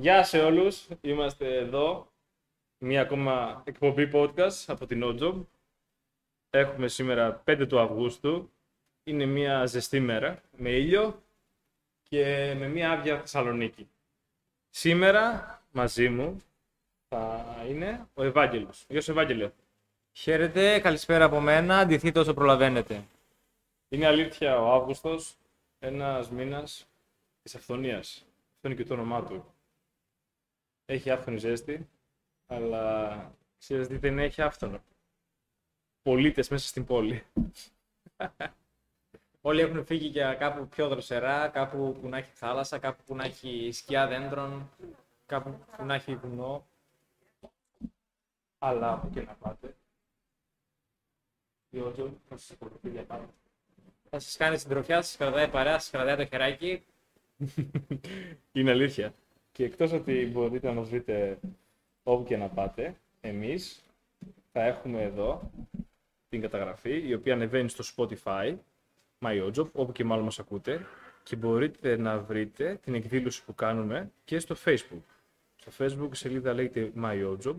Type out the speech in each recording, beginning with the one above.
Γεια σε όλους, είμαστε εδώ. Μία ακόμα εκπομπή podcast από την Ojob. Έχουμε σήμερα 5 του Αυγούστου. Είναι μία ζεστή μέρα, με ήλιο και με μία άδεια Θεσσαλονίκη. Σήμερα μαζί μου θα είναι ο Ευάγγελος. Γεια σου Ευάγγελε. Χαίρετε, καλησπέρα από μένα. Αντιθείτε όσο προλαβαίνετε. Είναι αλήθεια ο Αύγουστος, ένας μήνας της αυθονίας. Αυτό είναι και το όνομά του. Έχει άφθονη ζέστη, αλλά ξέρεις τι δεν έχει άφθονο. Πολίτες μέσα στην πόλη. Όλοι έχουν φύγει για κάπου πιο δροσερά, κάπου που να έχει θάλασσα, κάπου που να έχει σκιά δέντρων, κάπου που να έχει βουνό. Αλλά όπου και να πάτε, η Ότζο θα σας ακολουθεί για πάντα. Θα σας κάνει συντροφιά, σας κρατάει παρέα, σας κρατάει το χεράκι. Είναι αλήθεια. Και εκτός ότι μπορείτε να μας βρείτε όπου και να πάτε, εμείς θα έχουμε εδώ την καταγραφή, η οποία ανεβαίνει στο Spotify, MyOjob, όπου και μάλλον μας ακούτε, και μπορείτε να βρείτε την εκδήλωση που κάνουμε και στο Facebook. Στο Facebook η σελίδα λέγεται MyOjob.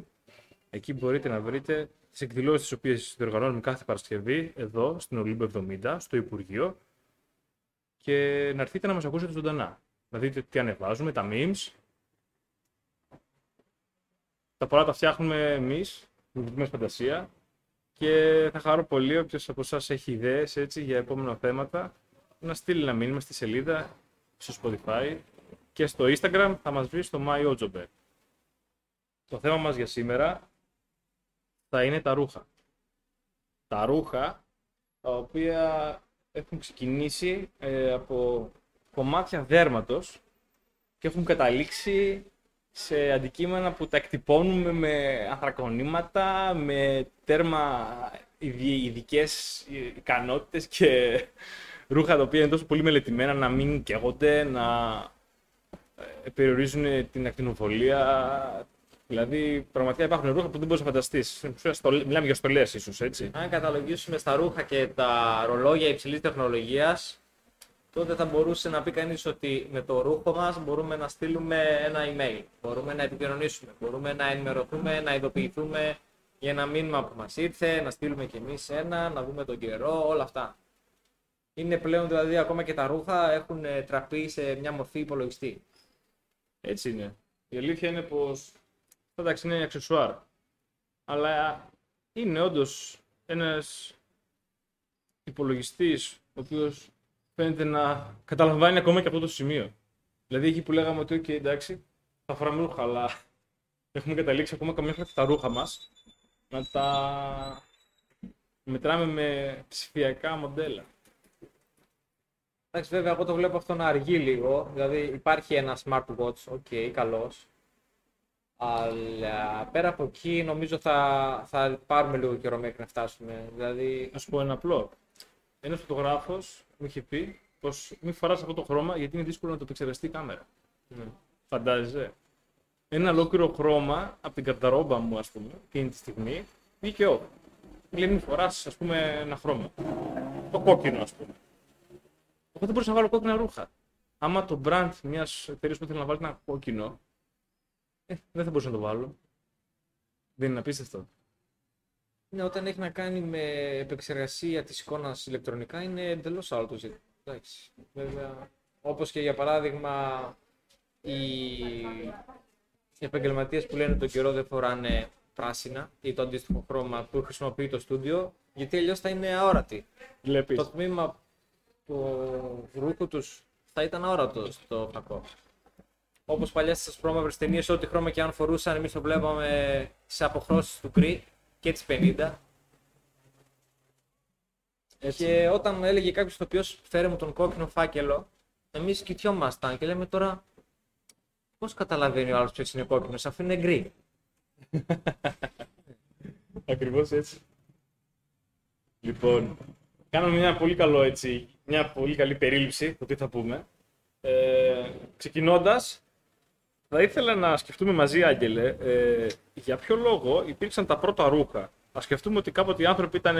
Εκεί μπορείτε να βρείτε τις εκδηλώσεις τις οποίες διοργανώνουμε κάθε Παρασκευή, εδώ, στην Ολύμπο 70, στο Υπουργείο, και να έρθετε να μας ακούσετε ζωντανά. Να δείτε τι ανεβάζουμε, τα memes, τα πολλά τα φτιάχνουμε εμείς, με δική μας φαντασία. Και θα χαρώ πολύ όποιος από εσάς έχει ιδέες για επόμενα θέματα να στείλει ένα μήνυμα στη σελίδα, στο Spotify και στο Instagram θα μας βρει στο MyOjobe. Το θέμα μας για σήμερα θα είναι τα ρούχα. Τα ρούχα τα οποία έχουν ξεκινήσει ε, από κομμάτια δέρματος και έχουν καταλήξει σε αντικείμενα που τα εκτυπώνουμε με ανθρακονήματα, με τέρμα ειδικές ικανότητες και ρούχα τα οποία είναι τόσο πολύ μελετημένα να μην καίγονται, να ε, περιορίζουν την ακτινοβολία. Δηλαδή, πραγματικά υπάρχουν ρούχα που δεν μπορείς να φανταστείς. Μιλάμε για στολές, ίσως έτσι. Αν καταλογίσουμε στα ρούχα και τα ρολόγια υψηλής τεχνολογίας, τότε θα μπορούσε να πει κανείς ότι με το ρούχο μας μπορούμε να στείλουμε ένα email, μπορούμε να επικοινωνήσουμε, μπορούμε να ενημερωθούμε, να ειδοποιηθούμε για ένα μήνυμα που μας ήρθε, να στείλουμε κι εμείς ένα, να δούμε τον καιρό, όλα αυτά. Είναι πλέον δηλαδή ακόμα και τα ρούχα έχουν τραπεί σε μια μορφή υπολογιστή. Έτσι είναι. Η αλήθεια είναι πως εντάξει είναι αξεσουάρ, αλλά είναι όντως ένας υπολογιστής ο οποίος φαίνεται να καταλαμβάνει ακόμα και αυτό το σημείο. Δηλαδή εκεί που λέγαμε ότι, OK, εντάξει, θα φοράμε ρούχα, αλλά έχουμε καταλήξει ακόμα καμιά φορά τα ρούχα μας να τα μετράμε με ψηφιακά μοντέλα. Εντάξει, βέβαια, εγώ το βλέπω αυτό να αργεί λίγο. Δηλαδή, υπάρχει ένα smartwatch, OK, okay, καλώς. Αλλά πέρα από εκεί, νομίζω θα, θα πάρουμε λίγο καιρό μέχρι να φτάσουμε. Δηλαδή... Να σου πω ένα απλό. Ένας φωτογράφος μου είχε πει πως μην φοράς αυτό το χρώμα γιατί είναι δύσκολο να το επεξεργαστεί η κάμερα. Ναι. Φαντάζεσαι. Ένα ολόκληρο χρώμα από την γκαρνταρόμπα μου, ας πούμε, εκείνη τη στιγμή, βγήκε ο. Λέει μην φοράς, ας πούμε, ένα χρώμα. Το κόκκινο, ας πούμε. Εγώ δεν μπορούσα να βάλω κόκκινα ρούχα. Άμα το brand μιας εταιρείας που ήθελε να βάλει ένα κόκκινο, ε, δεν θα μπορούσα να το βάλω. Δεν είναι απίστευτο. Ναι, όταν έχει να κάνει με επεξεργασία της εικόνας ηλεκτρονικά είναι εντελώς άλλο το ζήτημα. Εντάξει. Βέβαια, όπως και για παράδειγμα, οι επαγγελματίες που λένε τον καιρό δεν φοράνε πράσινα ή το αντίστοιχο χρώμα που χρησιμοποιεί το στούντιο, γιατί αλλιώς θα είναι αόρατοι. Βλέπεις. Το τμήμα του ρούχου τους θα ήταν αόρατο στο φακό. Όπως παλιάς στι πρόμαυρε ταινίες, ό,τι χρώμα και αν φορούσαν, εμείς το βλέπαμε σε αποχρώσεις του κρύ και τι 50. Έτσι. Και όταν έλεγε κάποιος το οποίος φέρε μου τον κόκκινο φάκελο, εμείς κοιτιόμασταν και λέμε τώρα πώς καταλαβαίνει ο άλλος ποιος είναι κόκκινος, αφού είναι γκρι. Ακριβώς έτσι. Λοιπόν, κάναμε μια πολύ, καλό, έτσι, μια πολύ καλή περίληψη το τι θα πούμε. Ε, ξεκινώντας, θα ήθελα να σκεφτούμε μαζί, Άγγελε, ε, για ποιο λόγο υπήρξαν τα πρώτα ρούχα. Α σκεφτούμε ότι κάποτε οι άνθρωποι ήταν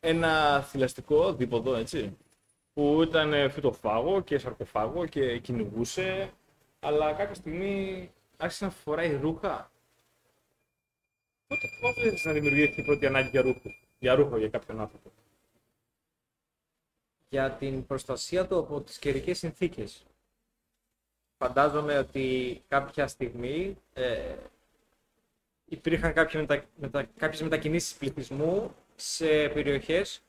ένα θηλαστικό δίποδο, έτσι, που ήταν φυτοφάγο και σαρκοφάγο και κυνηγούσε, αλλά κάποια στιγμή άρχισε να φοράει ρούχα. Πότε, πότε άρχισε να δημιουργηθεί η πρώτη ανάγκη για ρούχο, για ρούχο για κάποιον άνθρωπο; για την προστασία του από τις καιρικές συνθήκες. Φαντάζομαι ότι κάποια στιγμή ε, υπήρχαν κάποια μετα, μετα, κάποιες μετακινήσεις πληθυσμού σε περιοχές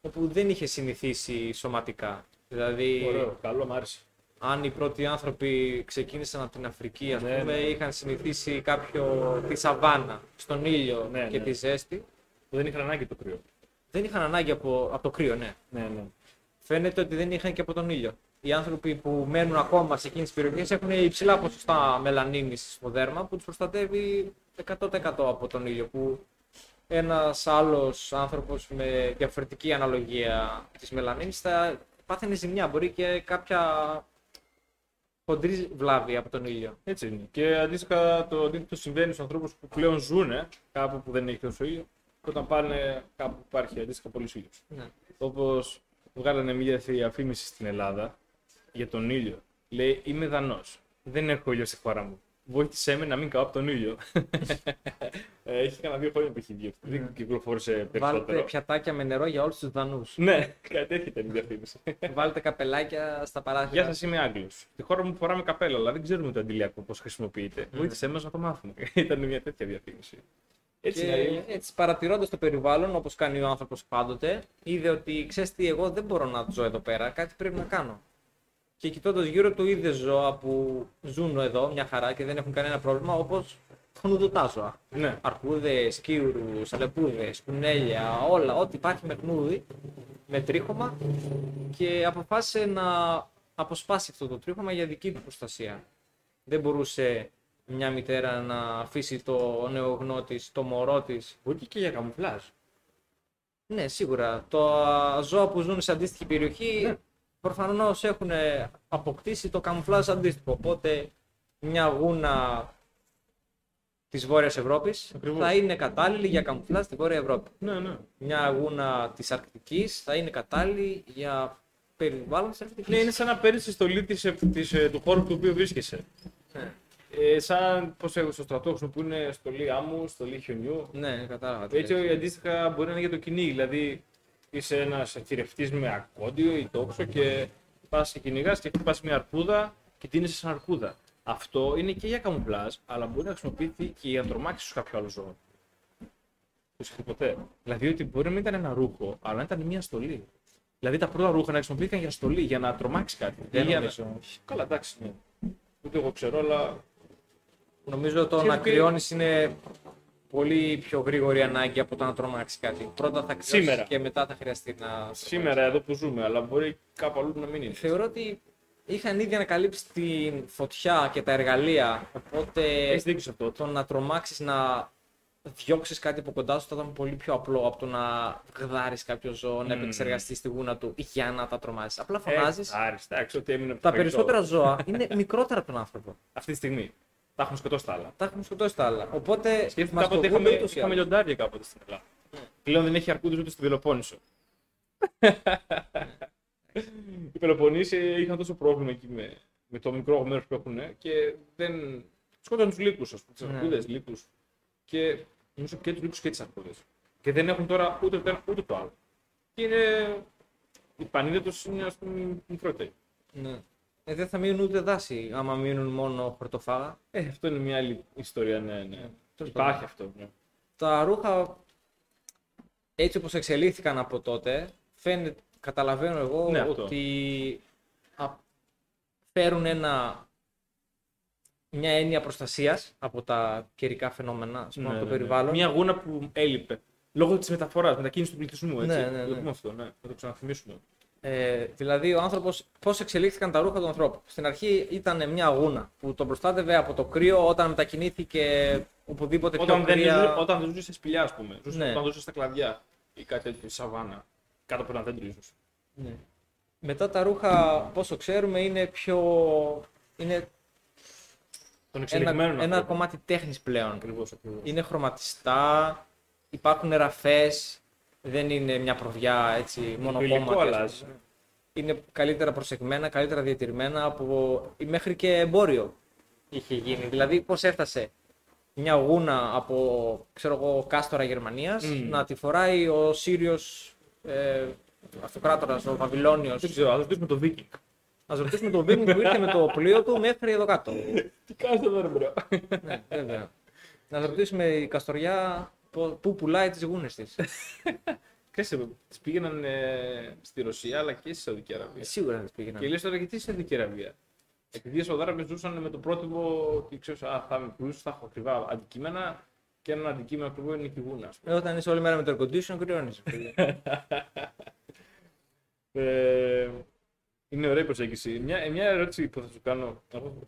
όπου δεν είχε συνηθίσει σωματικά. Δηλαδή, Ωραίο, καλό, μ' άρεσε. αν οι πρώτοι άνθρωποι ξεκίνησαν από την Αφρική, ας Ναι, πούμε, ναι. είχαν συνηθίσει κάποιο τη σαβάνα, στον ήλιο Ναι, και ναι. τη ζέστη, Δεν είχαν ανάγκη το κρύο. δεν είχαν ανάγκη από, από το κρύο, ναι. Ναι, ναι. φαίνεται ότι δεν είχαν και από τον ήλιο. Οι άνθρωποι που μένουν ακόμα σε εκείνες τις περιοχές έχουν υψηλά ποσοστά μελανίνης στο δέρμα που τους προστατεύει 100% από τον ήλιο. Που ένας άλλος άνθρωπος με διαφορετική αναλογία της μελανίνης θα πάθαινε ζημιά. Μπορεί και κάποια χοντρή βλάβη από τον ήλιο. Έτσι είναι. Και αντίστοιχα το αντίθετο συμβαίνει στους ανθρώπους που πλέον ζουν κάπου που δεν έχει τόσο ήλιο και όταν πάνε κάπου που υπάρχει αντίστοιχα πολύ ήλιος. Ναι. Όπως βγάλανε μια διαφήμιση στην Ελλάδα για τον ήλιο. Λέει Είμαι Δανός. Δεν έχω ήλιο στη χώρα μου. Βοήθησέ με να μην καώ από τον ήλιο. Ε, έχει κανένα δύο χρόνια που έχει βγει. αυτή. Δεν κυκλοφόρησε Βάλτε περισσότερο. πιατάκια με νερό για όλους τους δανούς. Ναι, κάτι τέτοια ήταν η διαφήμιση. Βάλτε καπελάκια στα παράθυρα. Γεια σας, είμαι Άγγλος. Στη χώρα μου φοράμε καπέλα, αλλά δεν ξέρουμε το αντιλιακό πώς χρησιμοποιείται. Βοήθησέ μας να το μάθουμε. ήταν μια τέτοια διαφήμιση. Έτσι και είναι. έτσι παρατηρώντας το περιβάλλον, όπως κάνει ο άνθρωπος πάντοτε, είδε ότι ξέρεις τι, εγώ δεν μπορώ να ζω εδώ πέρα, κάτι πρέπει να κάνω. Και κοιτώντας γύρω του, είδε ζώα που ζουν εδώ μια χαρά και δεν έχουν κανένα πρόβλημα, όπως χνουδουτά ζώα. Ναι. Αρκούδες, σκύρους, αλεπούδε, κουνέλια, όλα, ό,τι υπάρχει με χνούδι, με τρίχωμα και αποφάσισε να αποσπάσει αυτό το τρίχωμα για δική του προστασία. Δεν μπορούσε μια μητέρα να αφήσει το νεογνώ της, το μωρό της. Μπορεί και για καμουφλάζ. Ναι, σίγουρα. Τα ζώα που ζουν σε αντίστοιχη περιοχή Ναι. Προφανώς έχουν αποκτήσει το καμουφλάζ αντίστοιχο. Οπότε μια γούνα της Βόρειας Ευρώπης Ακριβώς. θα είναι κατάλληλη για καμουφλάζ στη Βόρεια Ευρώπη. Ναι, ναι. Μια γούνα της Αρκτικής θα είναι κατάλληλη για περιβάλλον της Αρκτικής. Ναι, είναι σαν να παίρνεις τη στολή της, ε, της, ε, του χώρου του οποίου βρίσκεσαι. Ναι. Ε, σαν πώς έχω στο στρατό χρησιμοποιούν στολή άμμου, στολή χιονιού. Ναι, κατάλαβα. τι Έτσι λες. αντίστοιχα μπορεί να είναι για το κυνήγι. Δηλαδή είσαι ένας θηρευτή με ακόντιο ή τόξο και πας και κυνηγάς και χτυπά μια αρκούδα και τίνεσαι σαν αρκούδα. Αυτό είναι και για καμουφλάζ, αλλά μπορεί να χρησιμοποιηθεί και για να τρομάξεις σου κάποιο άλλο ζώο. Το σκεφτεί ποτέ; Δηλαδή ότι μπορεί να μην ήταν ένα ρούχο, αλλά να ήταν μια στολή. Δηλαδή τα πρώτα ρούχα να χρησιμοποιήθηκαν για στολή, για να τρομάξεις κάτι. Δεν Ή για να- νομίζω. Καλά, εντάξει. Ναι. Ούτε εγώ ξέρω, αλλά Νομίζω το Ξέρεις να τι- κρυώνεις είναι πολύ πιο γρήγορη ανάγκη από το να τρομάξει κάτι. Πρώτα θα κρυώσει Σήμερα. και μετά θα χρειαστεί να. σήμερα εδώ που ζούμε, αλλά μπορεί κάπου αλλού να μην είναι. Θεωρώ ότι είχαν ήδη ανακαλύψει την φωτιά και τα εργαλεία. Οπότε Έχεις δίκιο σε αυτό. το να τρομάξεις να διώξεις κάτι από κοντά σου θα ήταν πολύ πιο απλό από το να γδάρεις κάποιο ζώο, να Μμμ. επεξεργαστείς τη γούνα του για να τα τρομάζεις. Απλά φωνάζεις. Ε, άρης, εντάξει, ότι έμεινε από το τα φαγητό. περισσότερα ζώα είναι μικρότερα από τον άνθρωπο. Αυτή τη στιγμή. Τα έχουν σκοτώσει τα άλλα. Τα έχουμε σκοτώσει τα άλλα. Οπότε Σκέφτομαι μας κάποτε το είχαμε, βούνται ούτως ή είχαμε άλλως. λιοντάρια κάποτε στην Ελλάδα. Πλέον δεν έχει αρκούδες ούτε στη Πελοπόννησο. Οι Πελοποννήσοι είχαν τόσο πρόβλημα εκεί με, με το μικρό μέρος που έχουν και δεν. Σκότωσαν τους λύκους, ας πούμε. Ναι. Τι αρκούδες, λύκους. Και νομίζω και τους λύκους και τις αρκούδες. Και δεν έχουν τώρα ούτε το ένα ούτε το άλλο. Και είναι. Η πανίδα τους είναι ας πούμε μικρότερη. Ναι. Ε, δεν θα μείνουν ούτε δάση άμα μείνουν μόνο χορτοφάγα. Ε, αυτό είναι μια άλλη ιστορία, ναι, ναι. Τέλος Υπάρχει πάντων. αυτό. Ναι. Τα ρούχα έτσι όπως εξελίχθηκαν από τότε φαίνεται, καταλαβαίνω εγώ Ναι, αυτό. ότι α, φέρουν ένα, μια έννοια προστασίας από τα καιρικά φαινόμενα, ας πούμε, Ναι, από το ναι, ναι. περιβάλλον. Μια γούνα που έλειπε. Λόγω της μεταφοράς, μετακίνησης του πληθυσμού. Έτσι. Ναι, ναι, Να το ναι. πούμε αυτό, ναι. Να το ξαναθυμίσουμε. Ε, δηλαδή ο άνθρωπος πώς εξελίχθηκαν τα ρούχα του ανθρώπου. Στην αρχή ήταν μια γούνα που τον προστάτευε από το κρύο όταν μετακινήθηκε οπουδήποτε πιο Όταν δεν, κρύα. ζούσε, όταν δεν ζούσε σε σπηλιά, ας πούμε. Ζούσε, Ναι. Όταν ζούσε στα κλαδιά ή κάτι τέτοιο, στη σαβάνα. Κάτω από ένα δέντρο, ίσως. Ναι. Μετά τα ρούχα, πόσο ξέρουμε, είναι πιο. είναι Των ένα, εξελιγμένων ένα κομμάτι τέχνης πλέον. Ακριβώς. Ακριβώς. Είναι χρωματιστά, υπάρχουν ραφές, δεν είναι μια προβιά έτσι Το υλικό μονοκόμματη. ας πούμε. αλλάζει. Είναι καλύτερα προσεγμένα, καλύτερα διατηρημένα από ή μέχρι και εμπόριο. είχε γίνει. Δηλαδή, πώς έφτασε μια γούνα από ξέρω εγώ, κάστορα Γερμανίας Μμμ. να τη φοράει ο Σύριος ε, αυτοκράτορας, ο Βαβυλώνιος. Δεν ξέρω, ας ρωτήσουμε τον Viking. Ας ρωτήσουμε τον Viking που ήρθε με το πλοίο του μέχρι εδώ κάτω. Τι κάνεις εδώ, ρε bro. ναι, βέβαια. Να ρωτήσουμε η Καστοριά πο- πού πουλάει τις γούνες της. Ξέρεις, τις πήγαιναν ε, στη Ρωσία αλλά και στη Σαουδική Αραβία. Σίγουρα δεν πήγαιναν. Και λες τώρα γιατί στη Σαουδική Αραβία; Επειδή οι Σαουδάραβες ζούσαν με το πρότυπο ότι ξέρεις, α, θα είμαι πλούσιος, θα έχω ακριβά αντικείμενα και ένα αντικείμενο ακριβό είναι η κιγούνα. ας πούμε. Ε, Όταν είσαι όλη μέρα με το air condition, κρυώνεις. Ε, είναι ωραία η προσέγγιση. Μια, ε, μια ερώτηση που θα σου κάνω.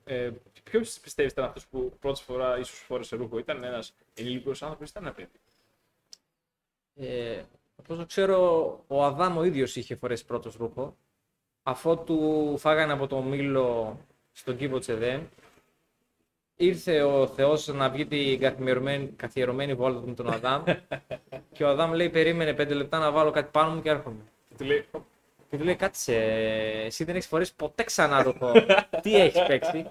Ε, Ποιο πιστεύεις ήταν αυτός που πρώτη φορά ίσως φόρεσε ρούχο, ήταν ένας ενήλικος άνθρωπος ή ήταν ένα παιδί. Ε, από όσο ξέρω, ο Αδάμ ο ίδιος είχε φορέσει πρώτος ρούχο. Αφότου φάγανε από το μήλο στον κήπο της Εδέμ, ήρθε ο Θεός να βγει την καθιερωμένη, καθιερωμένη βόλτα του με τον Αδάμ και ο Αδάμ λέει περίμενε πέντε λεπτά να βάλω κάτι πάνω μου και έρχομαι. Και του λέει, «Ω, Και του λέει κάτσε, εσύ δεν έχεις φορέσει ποτέ ξανά ρούχο. Τι έχεις παίξει;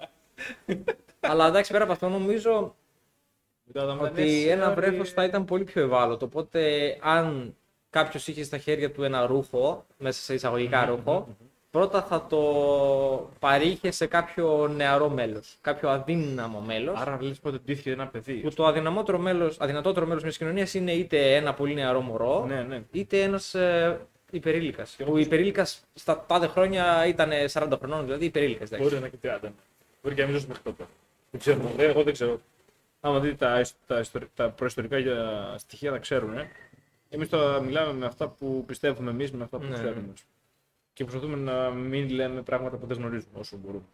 Αλλά εντάξει πέρα από αυτό νομίζω μετά θα μου λένε, ότι «Εσύ, ένα ρε, βρέφος θα ήταν πολύ πιο ευάλωτο. Οπότε, αν κάποιος είχε στα χέρια του ένα ρούχο, μέσα σε εισαγωγικά ρούχο, πρώτα θα το παρήχε σε κάποιο νεαρό μέλος. Κάποιο αδύναμο μέλος. Άρα λες πότε ντύθηκε ένα παιδί. Που το αδυναμότερο μέλος, αδυνατότερο μέλος μιας κοινωνίας είναι είτε ένα πολύ νεαρό μωρό, Ναι, ναι. είτε ένας ε, υπερήλικας. Που υπερήλικας στα τάδε χρόνια ήταν 40 χρονών, δηλαδή υπερήλικας. Μπορεί να είναι και 30. Μπορεί και να μην ζήσει μέχρι τότε. Δεν ξέρω. Δεν- Εγώ δεν ξέρω. Άμα δείτε τα, ισ- τα, ιστορι- τα προϊστορικά για στοιχεία, τα ξέρουν. Ε. Εμείς τώρα μιλάμε με αυτά που πιστεύουμε εμείς, με αυτά που Ναι, ξέρουμε. ναι. Και προσπαθούμε να μην λέμε πράγματα που δεν γνωρίζουμε όσο μπορούμε.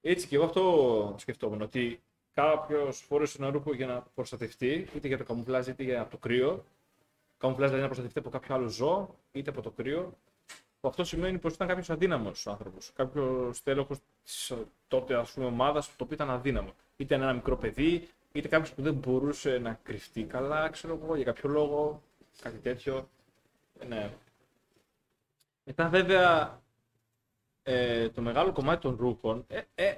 Έτσι και εγώ αυτό σκεφτόμουν. Ότι κάποιος φόρεσε ένα ρούχο για να προστατευτεί, είτε για το καμουφλάζ είτε για το κρύο. Καμουφλάζ δηλαδή να προστατευτεί από κάποιο άλλο ζώο, είτε από το κρύο. Που αυτό σημαίνει πως ήταν κάποιος αδύναμος άνθρωπος. Κάποιος τέλεχο της τότε ας πούμε, ομάδας το οποίο ήταν αδύναμο. Είτε ένα μικρό παιδί, είτε κάποιος που δεν μπορούσε να κρυφτεί καλά, ξέρω εγώ, για κάποιο λόγο, κάτι τέτοιο. Ε, Ναι. Μετά βέβαια ε, το μεγάλο κομμάτι των ρούχων, ε, ε,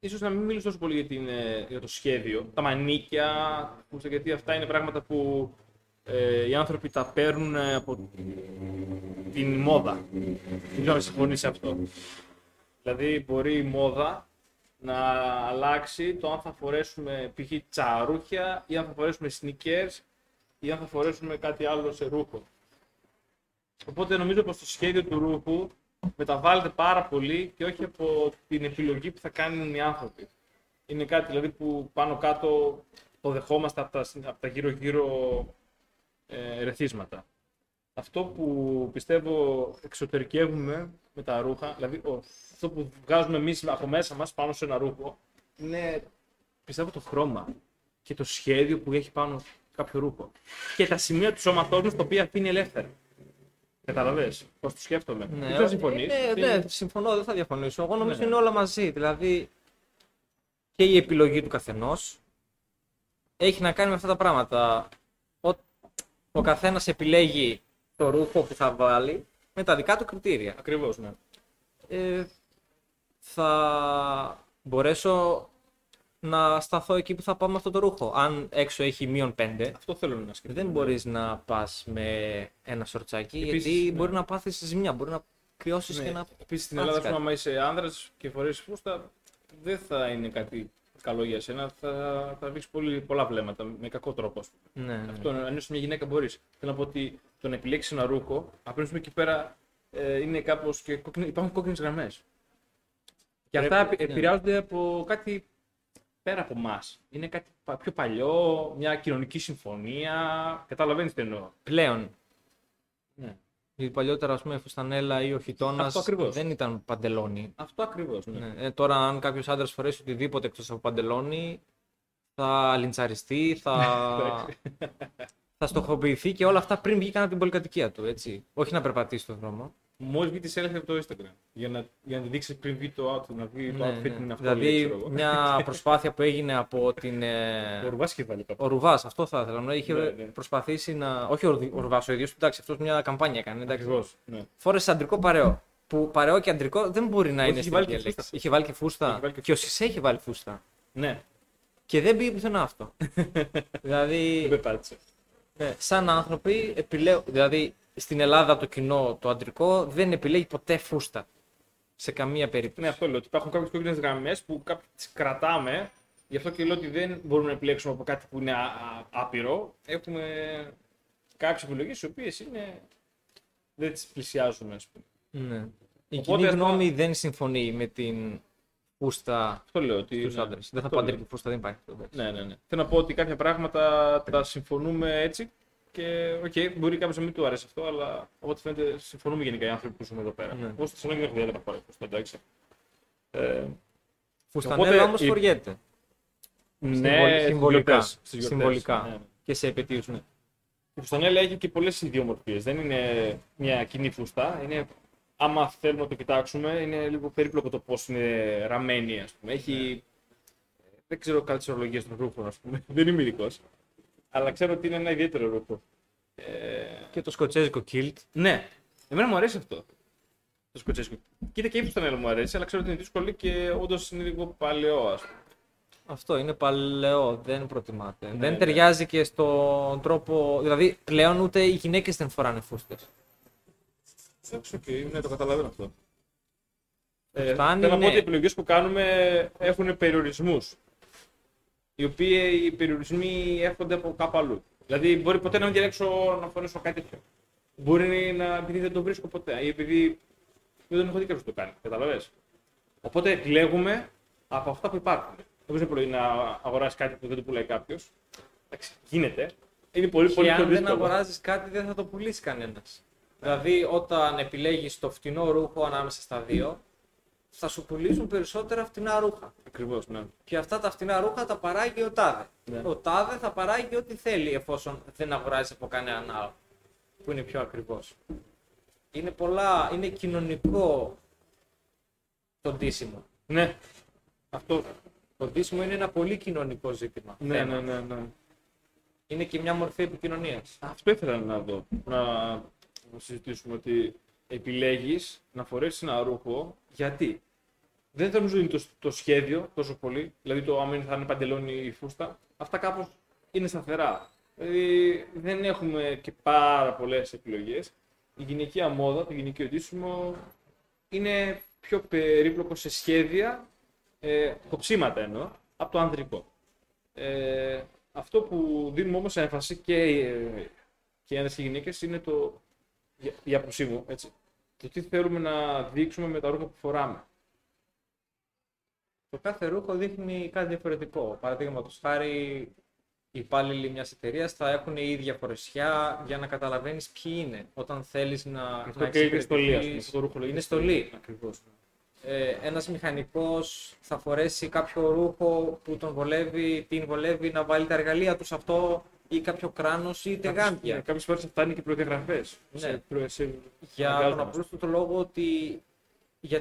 ίσως να μην μιλήσω τόσο πολύ για, την, ε, για το σχέδιο, τα μανίκια, που στο- γιατί αυτά είναι πράγματα που ε, οι άνθρωποι τα παίρνουν ε, από την μόδα. Δεν ξέρω αν συμφωνεί σε αυτό. Δηλαδή μπορεί η μόδα να αλλάξει το αν θα φορέσουμε π.χ. τσαρούχια ή αν θα φορέσουμε sneakers ή αν θα φορέσουμε κάτι άλλο σε ρούχο. Οπότε νομίζω πως το σχέδιο του ρούχου μεταβάλλεται πάρα πολύ και όχι από την επιλογή που θα κάνουν οι άνθρωποι. Είναι κάτι δηλαδή που πάνω κάτω το δεχόμαστε από τα, από τα γύρω-γύρω ε, ερεθίσματα. Αυτό που πιστεύω εξωτερικεύουμε με τα ρούχα, δηλαδή ο, αυτό που βγάζουμε εμείς από μέσα μας πάνω σε ένα ρούχο, είναι πιστεύω το χρώμα και το σχέδιο που έχει πάνω κάποιο ρούχο. Και τα σημεία του σώματός μας τα οποία αφήνει ελεύθερα. Καταλαβες πώς το σκέφτομαι. Ναι, Δεν θα συμφωνείς; ε, Είναι- ναι, συμφωνώ, δεν θα διαφωνήσω. Εγώ νομίζω Ναι. είναι όλα μαζί. Δηλαδή και η επιλογή του καθενός έχει να κάνει με αυτά τα πράγματα. Ο, ο καθένας επιλέγει το ρούχο που θα βάλει με τα δικά του κριτήρια. Ακριβώς, ναι. Ε, θα μπορέσω να σταθώ εκεί που θα πάω με αυτό το ρούχο. Αν έξω έχει μείον 5, Αυτό θέλω να σκεφτώ. δεν μπορείς να πας με ένα σορτσάκι, Επίσης, γιατί ναι. μπορεί να πάθεις ζημιά, μπορεί να κρυώσεις Ναι. και να Επίσης στην πάθεις Ελλάδα, ας πούμε, κάτι. άμα είσαι άνδρας και φορέσει φούστα, δεν θα είναι κάτι καλό για σένα. Θα, θα βρει πολλά βλέμματα με κακό τρόπο. ας πούμε. Ναι, ναι. Αυτό αν είσαι μια γυναίκα μπορείς. Θέλω να πω ότι το να επιλέξεις ένα ρούχο, απλώ εκεί πέρα ε, είναι κάπως και κόκκινη, υπάρχουν κόκκινες γραμμές. Και αυτά Πρέπει- επη- επηρεάζονται από κάτι πέρα από εμάς. Είναι κάτι πα- πιο παλιό, μια κοινωνική συμφωνία. Καταλαβαίνεις τι εννοώ. Πλέον, Ναι. Γιατί παλιότερα ας πούμε φουστανέλα ή ο χιτώνας Αυτό ακριβώς. δεν ήταν παντελόνι. Αυτό ακριβώς. Ναι. Ναι. Ε, τώρα αν κάποιος άντρας φορέσει οτιδήποτε εκτός από παντελόνι θα λιντσαριστεί, θα, θα στοχοποιηθεί και όλα αυτά πριν βγήκαν από την πολυκατοικία του, έτσι. Όχι να περπατήσει στον δρόμο. Μόλις βγει τη selfie από το Instagram. Για να, για να τη δείξει πριν βγει το outfit, να βγει το Ναι, outfit ναι. είναι αυτό. Δηλαδή λέει, ξέρω εγώ. μια προσπάθεια που έγινε από την... ε, Ο Ρουβάς είχε βάλει κάπου. Ο Ρουβάς, αυτό θα ήθελα. να είχε Ναι, ναι. προσπαθήσει να. Όχι ο, Ρου- ο Ρουβάς ο ίδιος, εντάξει, αυτός μια καμπάνια έκανε. Εντάξει. Ακριβώς, ναι. Φόρεσε αντρικό παρέο. που παρεό και αντρικό δεν μπορεί να Όχι, είναι είχε στην βάλει ίδια και λέξη. φούστα. Είχε βάλει και φούστα. Είχε βάλει και και ο Σισε είχε βάλει φούστα. Ναι, Και δεν πήγε πουθενά αυτό. δηλαδή, δεν πεπάτησε. ναι, σαν άνθρωποι επιλέγουν. Δηλαδή, στην Ελλάδα το κοινό, το αντρικό, δεν επιλέγει ποτέ φούστα. Σε καμία περίπτωση. Ναι, αυτό λέω. Ότι υπάρχουν κάποιες κόκκινες γραμμές που κάποιες τις κρατάμε. Γι' αυτό και λέω ότι δεν μπορούμε να επιλέξουμε από κάτι που είναι α- α- άπειρο. Έχουμε κάποιες επιλογές οι οποίες είναι. δεν τις πλησιάζουν, ας πούμε. Ναι. Η Οπότε κοινή αυτό- γνώμη δεν συμφωνεί με την φούστα Αυτό λέω. Ότι στους ναι, άντρες. Δεν θα αυτό πω λέω. αντρική φούστα, δεν υπάρχει. αυτό, εντάξει. Ναι, ναι, ναι. Θέλω να πω ότι κάποια πράγματα τα συμφωνούμε έτσι και οκ, μπορεί κάποιος να μην του αρέσει αυτό, αλλά από ό,τι φαίνεται συμφωνούμε γενικά οι άνθρωποι που ζούμε εδώ πέρα. Ναι. Εγώ στη Θεσσαλονίκη δεν έχω ιδιαίτερα φορά φούστα, εντάξει. Ε, Φουστανέλα Οπότε όμως η- φοριέται. ναι, στις συμβολικά. γιορτές, στις γιορτές, Συμβολικά. ναι, ναι. Και σε επετείους. Η φουστανέλα έχει και πολλές ιδιομορφίες. Δεν είναι μια κοινή φούστα. Είναι, άμα θέλουμε να το κοιτάξουμε, είναι λίγο περίπλοκο το πώς είναι ραμμένη, ας πούμε. Έχει. Δεν ξέρω κάτι τις ορολογίες των ρούχων, ας πούμε. Δεν είμαι ειδικός. Αλλά ξέρω ότι είναι ένα ιδιαίτερο ρούχο. Ε, Και το σκοτσέζικο kilt. ναι, εμένα μου αρέσει αυτό. Το σκοτσέσκο. Κοίτα και η φουστανέλα μου αρέσει, αλλά ξέρω ότι είναι δύσκολη και όντως είναι λίγο παλαιό, ας πούμε. Αυτό είναι παλαιό, δεν προτιμάται. Ναι, δεν ναι. ταιριάζει και στον τρόπο. Δηλαδή, πλέον ούτε οι γυναίκες δεν φοράνε φούστε. Εντάξει, οκ, ναι, το καταλαβαίνω αυτό. Ε, Φτάνει, θέλω να πω ναι. ότι οι επιλογές που κάνουμε έχουν περιορισμούς. Οι οποίοι οι περιορισμοί έρχονται από κάπου αλλού. Δηλαδή, μπορεί ποτέ να μην διαλέξω να φορέσω κάτι τέτοιο. Μπορεί να επειδή δεν το βρίσκω ποτέ ή επειδή δεν τον έχω δει κάποιο να το κάνει. Κατάλαβες. Οπότε επιλέγουμε από αυτά που υπάρχουν. Δεν μπορεί επιλογή να αγοράσεις κάτι που δεν το πουλάει κάποιος. Εντάξει, γίνεται. Είναι πολύ, πολύ Και πιο αν δεν δύσκολο. αγοράζεις κάτι, δεν θα το πουλήσει κανένας. Δηλαδή, όταν επιλέγεις το φτηνό ρούχο ανάμεσα στα δύο, θα σου πουλήσουν περισσότερα φτηνά ρούχα. Ακριβώς, ναι. Και αυτά τα φτηνά ρούχα τα παράγει ο Τάδε. Ναι. Ο Τάδε θα παράγει ό,τι θέλει εφόσον δεν αγοράζει από κανέναν άλλο που είναι πιο ακριβώς. Είναι πολλά, είναι κοινωνικό το ντύσιμο. Ναι. Αυτό. Το ντύσιμο είναι ένα πολύ κοινωνικό ζήτημα. Ναι, θέμα. ναι, ναι, ναι. Είναι και μια μορφή επικοινωνίας. Αυτό ήθελα να δω. Να συζητήσουμε ότι επιλέγεις να φορέσεις ένα ρούχο γιατί; Δεν θα νομίζω ότι είναι το, το σχέδιο τόσο πολύ. Δηλαδή το άμα είναι- θα είναι παντελόνι ή φούστα. Αυτά κάπως είναι σταθερά. Δηλαδή δεν έχουμε και πάρα πολλές επιλογές. Η γυναικεία μόδα, το γυναικείο ντύσιμο είναι πιο περίπλοκο σε σχέδια, ε, κοψίματα εννοώ, από το ανδρικό. Ε, αυτό που δίνουμε όμως έμφαση και, ε, και οι άντρες και οι γυναίκες είναι το, για, η άποψή μου, έτσι, το τι θέλουμε να δείξουμε με τα ρούχα που φοράμε. Το κάθε ρούχο δείχνει κάτι διαφορετικό. Παραδείγματος χάρη, οι υπάλληλοι μιας εταιρείας θα έχουν η ίδια φορεσιά για να καταλαβαίνεις ποιοι είναι. Όταν θέλεις να. Αυτό να και είναι στολή, ας πούμε. εξυπηρετήσεις- Αυτό το ρούχο λέγεται Είναι στολή. Ακριβώς. Ε, ένας μηχανικός θα φορέσει κάποιο ρούχο που τον βολεύει, την βολεύει να βάλει τα εργαλεία τους σε αυτό ή κάποιο κράνος ή τεγάντια. Ναι, κάποιες φορές αυτά είναι και προδιαγραφές. Ναι. Σε, προ- σε, Για αναγκάζουν τον μας. απλούστατο λόγο ότι για...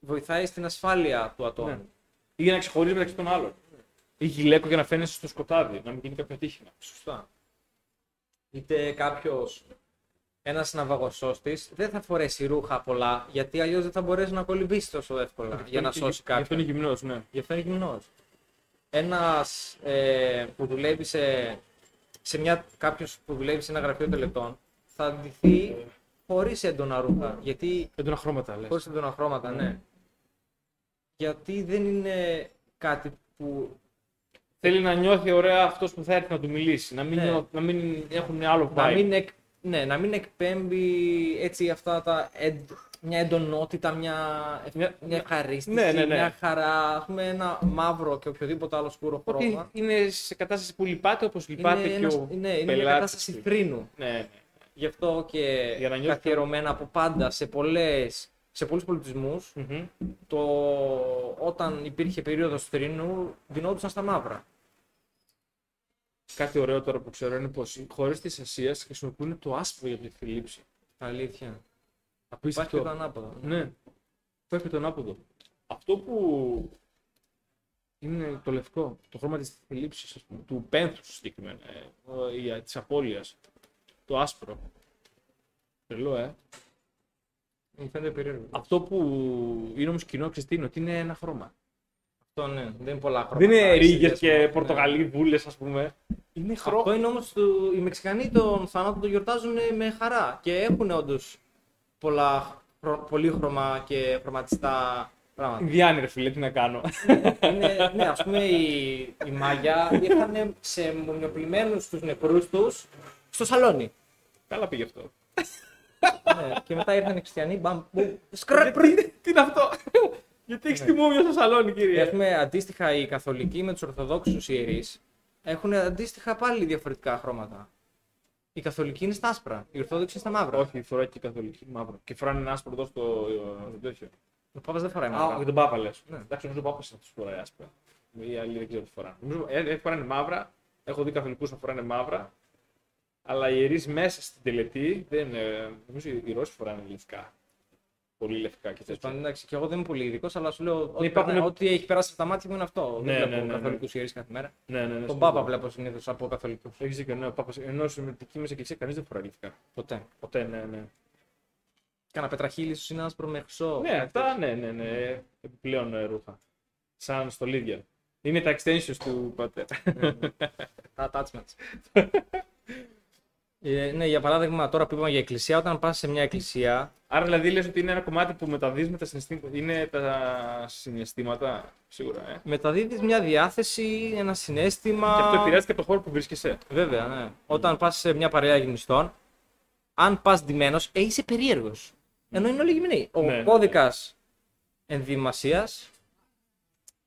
βοηθάει στην ασφάλεια του ατόμου. Ναι. Ή για να ξεχωρίζει μεταξύ των άλλων. Ή γυλαίκο για να φαίνεσαι στο σκοτάδι, να μην γίνει κάποιο ατύχημα. Σωστά. Είτε κάποιος, ένας ναυαγοσώστης, δεν θα φορέσει ρούχα πολλά, γιατί αλλιώς δεν θα μπορέσει να κολυμπήσει τόσο εύκολα για να σώσει Γι' αυτό είναι κάποιον. γυμνός, ναι. Γι' αυτό είναι γυμνός. Ένας ε, που δουλεύει σε, σε μια, κάποιος που δουλεύει σε ένα γραφείο τελετών θα ντυθεί χωρίς έντονα ρούχα. Γιατί Έντονα χρώματα, λες. χωρίς έντονα χρώματα, ναι. Γιατί δεν είναι κάτι που Θέλει να νιώθει ωραία αυτός που θα έρθει να του μιλήσει. Να μην, Ναι. νιώ- να μην έχουν άλλο vibe. να μην, εκ, ναι, να μην εκπέμπει έτσι αυτά τα εντ- μια εντονότητα, μια, ευ- Μια- μια ευχαρίστηση, Ναι, ναι, ναι. μια χαρά, ας πούμε ένα μαύρο και οποιοδήποτε άλλο σκούρο Ότι χρώμα. είναι σε κατάσταση που λυπάται όπως λυπάται Είναι, και ένας- ο ναι, είναι μια πελάτης κατάσταση του. θρήνου. Ναι, ναι. Γι' αυτό και Για να νιώθει- καθιερωμένα από πάντα σε, πολλές, σε πολλούς πολιτισμούς, Μμμ. το, όταν υπήρχε περίοδος θρήνου, δινόντουσαν στα μαύρα. Κάτι ωραίο τώρα που ξέρω είναι πως οι χώρες της Ασίας χρησιμοποιούν το άσπρο για τη θλίψη. Αλήθεια. Υπάρχει Απίστευτο. και το ανάποδο. Ναι. Υπάρχει και το ανάποδο. Αυτό που είναι το λευκό, το χρώμα της θλίψης, ας πούμε, του πένθους συγκεκριμένα, ε, ο- ή α, της απώλειας, το άσπρο. Τρελό, ε. Μου φαίνεται περίεργο. Αυτό που είναι όμως κοινό, ξέρεις τι είναι, ότι είναι ένα χρώμα. Αυτό ναι, δεν είναι πολλά χρώματα. Δεν είναι Έχεις ρίγες δες, και ναι. πορτογαλί βούλες, ας πούμε. Είναι χρώμα. Αυτό είναι όμως οι Μεξικανοί τον θανάτων τον γιορτάζουν με χαρά και έχουν όντως πολλά χρο- πολύχρωμα και χρωματιστά πράγματα. Ινδιάνοι, ρε φίλε, τι να κάνω. είναι, ναι, ας πούμε οι, οι Μάγια είχαν σε μουνιοπλημένους τους νεκρούς τους στο σαλόνι. Καλά πήγε αυτό. Ναι, και μετά ήρθαν οι χριστιανοί, μπαμ, μπουμ, σκραπ. Τι τι είναι αυτό; Γιατί έχεις τη μούμια στο σαλόνι, Και κύριε. ας πούμε αντίστοιχα οι καθολικοί με τους ορθοδόξους ιερείς έχουν αντίστοιχα πάλι διαφορετικά χρώματα. Οι καθολικοί είναι στα άσπρα, οι ορθόδοξοι είναι στα μαύρα. Όχι, φοράει και η καθολική μαύρο. Και φοράνε ένα άσπρο εδώ στο ε, τέτοιο. Ο Πάπας δεν φοράει Α, μαύρα. για τον Πάπα λες. Ναι. Εντάξει, νομίζω ο Πάπας αυτό φοράει άσπρα. Οι άλλοι δεν ξέρω τι φοράνε. Νομίζω ε, ε, φοράνε μαύρα. Έχω δει καθολικούς να φοράνε μαύρα. Αλλά οι ιερείς μέσα στην τελετή δεν. ε, Νομίζω οι Ρώσοι φοράνε λευκά. Πολύ λευκά και Τέλος τέτοια. πάντων, εντάξει, και εγώ δεν είμαι πολύ ειδικός, αλλά σου λέω ότι, υπάρχουν- περνάει- ό,τι έχει περάσει από τα μάτια μου είναι αυτό. Ναι, δεν ναι, βλέπω ναι, ναι. καθολικούς ιερείς κάθε μέρα. Ναι, ναι, ναι. Τον σίγουρα. Πάπα βλέπω συνήθως από καθολικούς. Έχεις δίκιο, ναι. Ο Πάπας, ενώ στην δική μας εκκλησία κανείς δεν φοράει λευκά. Ποτέ. Ποτέ, ναι, ναι. Κάνα πετραχίλι σου είναι άσπρο με χρυσό. Ναι, αυτά ναι, ναι, ναι. Επιπλέον ε, ρούχα. Σαν στολίδια. Είναι τα extensions του πατέρα. Τα attachments. Ε, ναι, για παράδειγμα, τώρα που είπαμε για εκκλησία, όταν πας σε μια εκκλησία, Άρα δηλαδή λες ότι είναι ένα κομμάτι που μεταδίδεις με τα συναισθήματα. Είναι τα συναισθήματα, σίγουρα. Ε. μεταδίδεις μια διάθεση, ένα συνέστημα. Και αυτό επηρεάζει και από το χώρο που βρίσκεσαι. Βέβαια, ναι. Όταν πας σε μια παρέα γυμνιστών, αν πας ντυμένος, ε, είσαι περίεργος. Ενώ είναι όλοι γυμνοί. Ο Ναι. κώδικας ενδυμασίας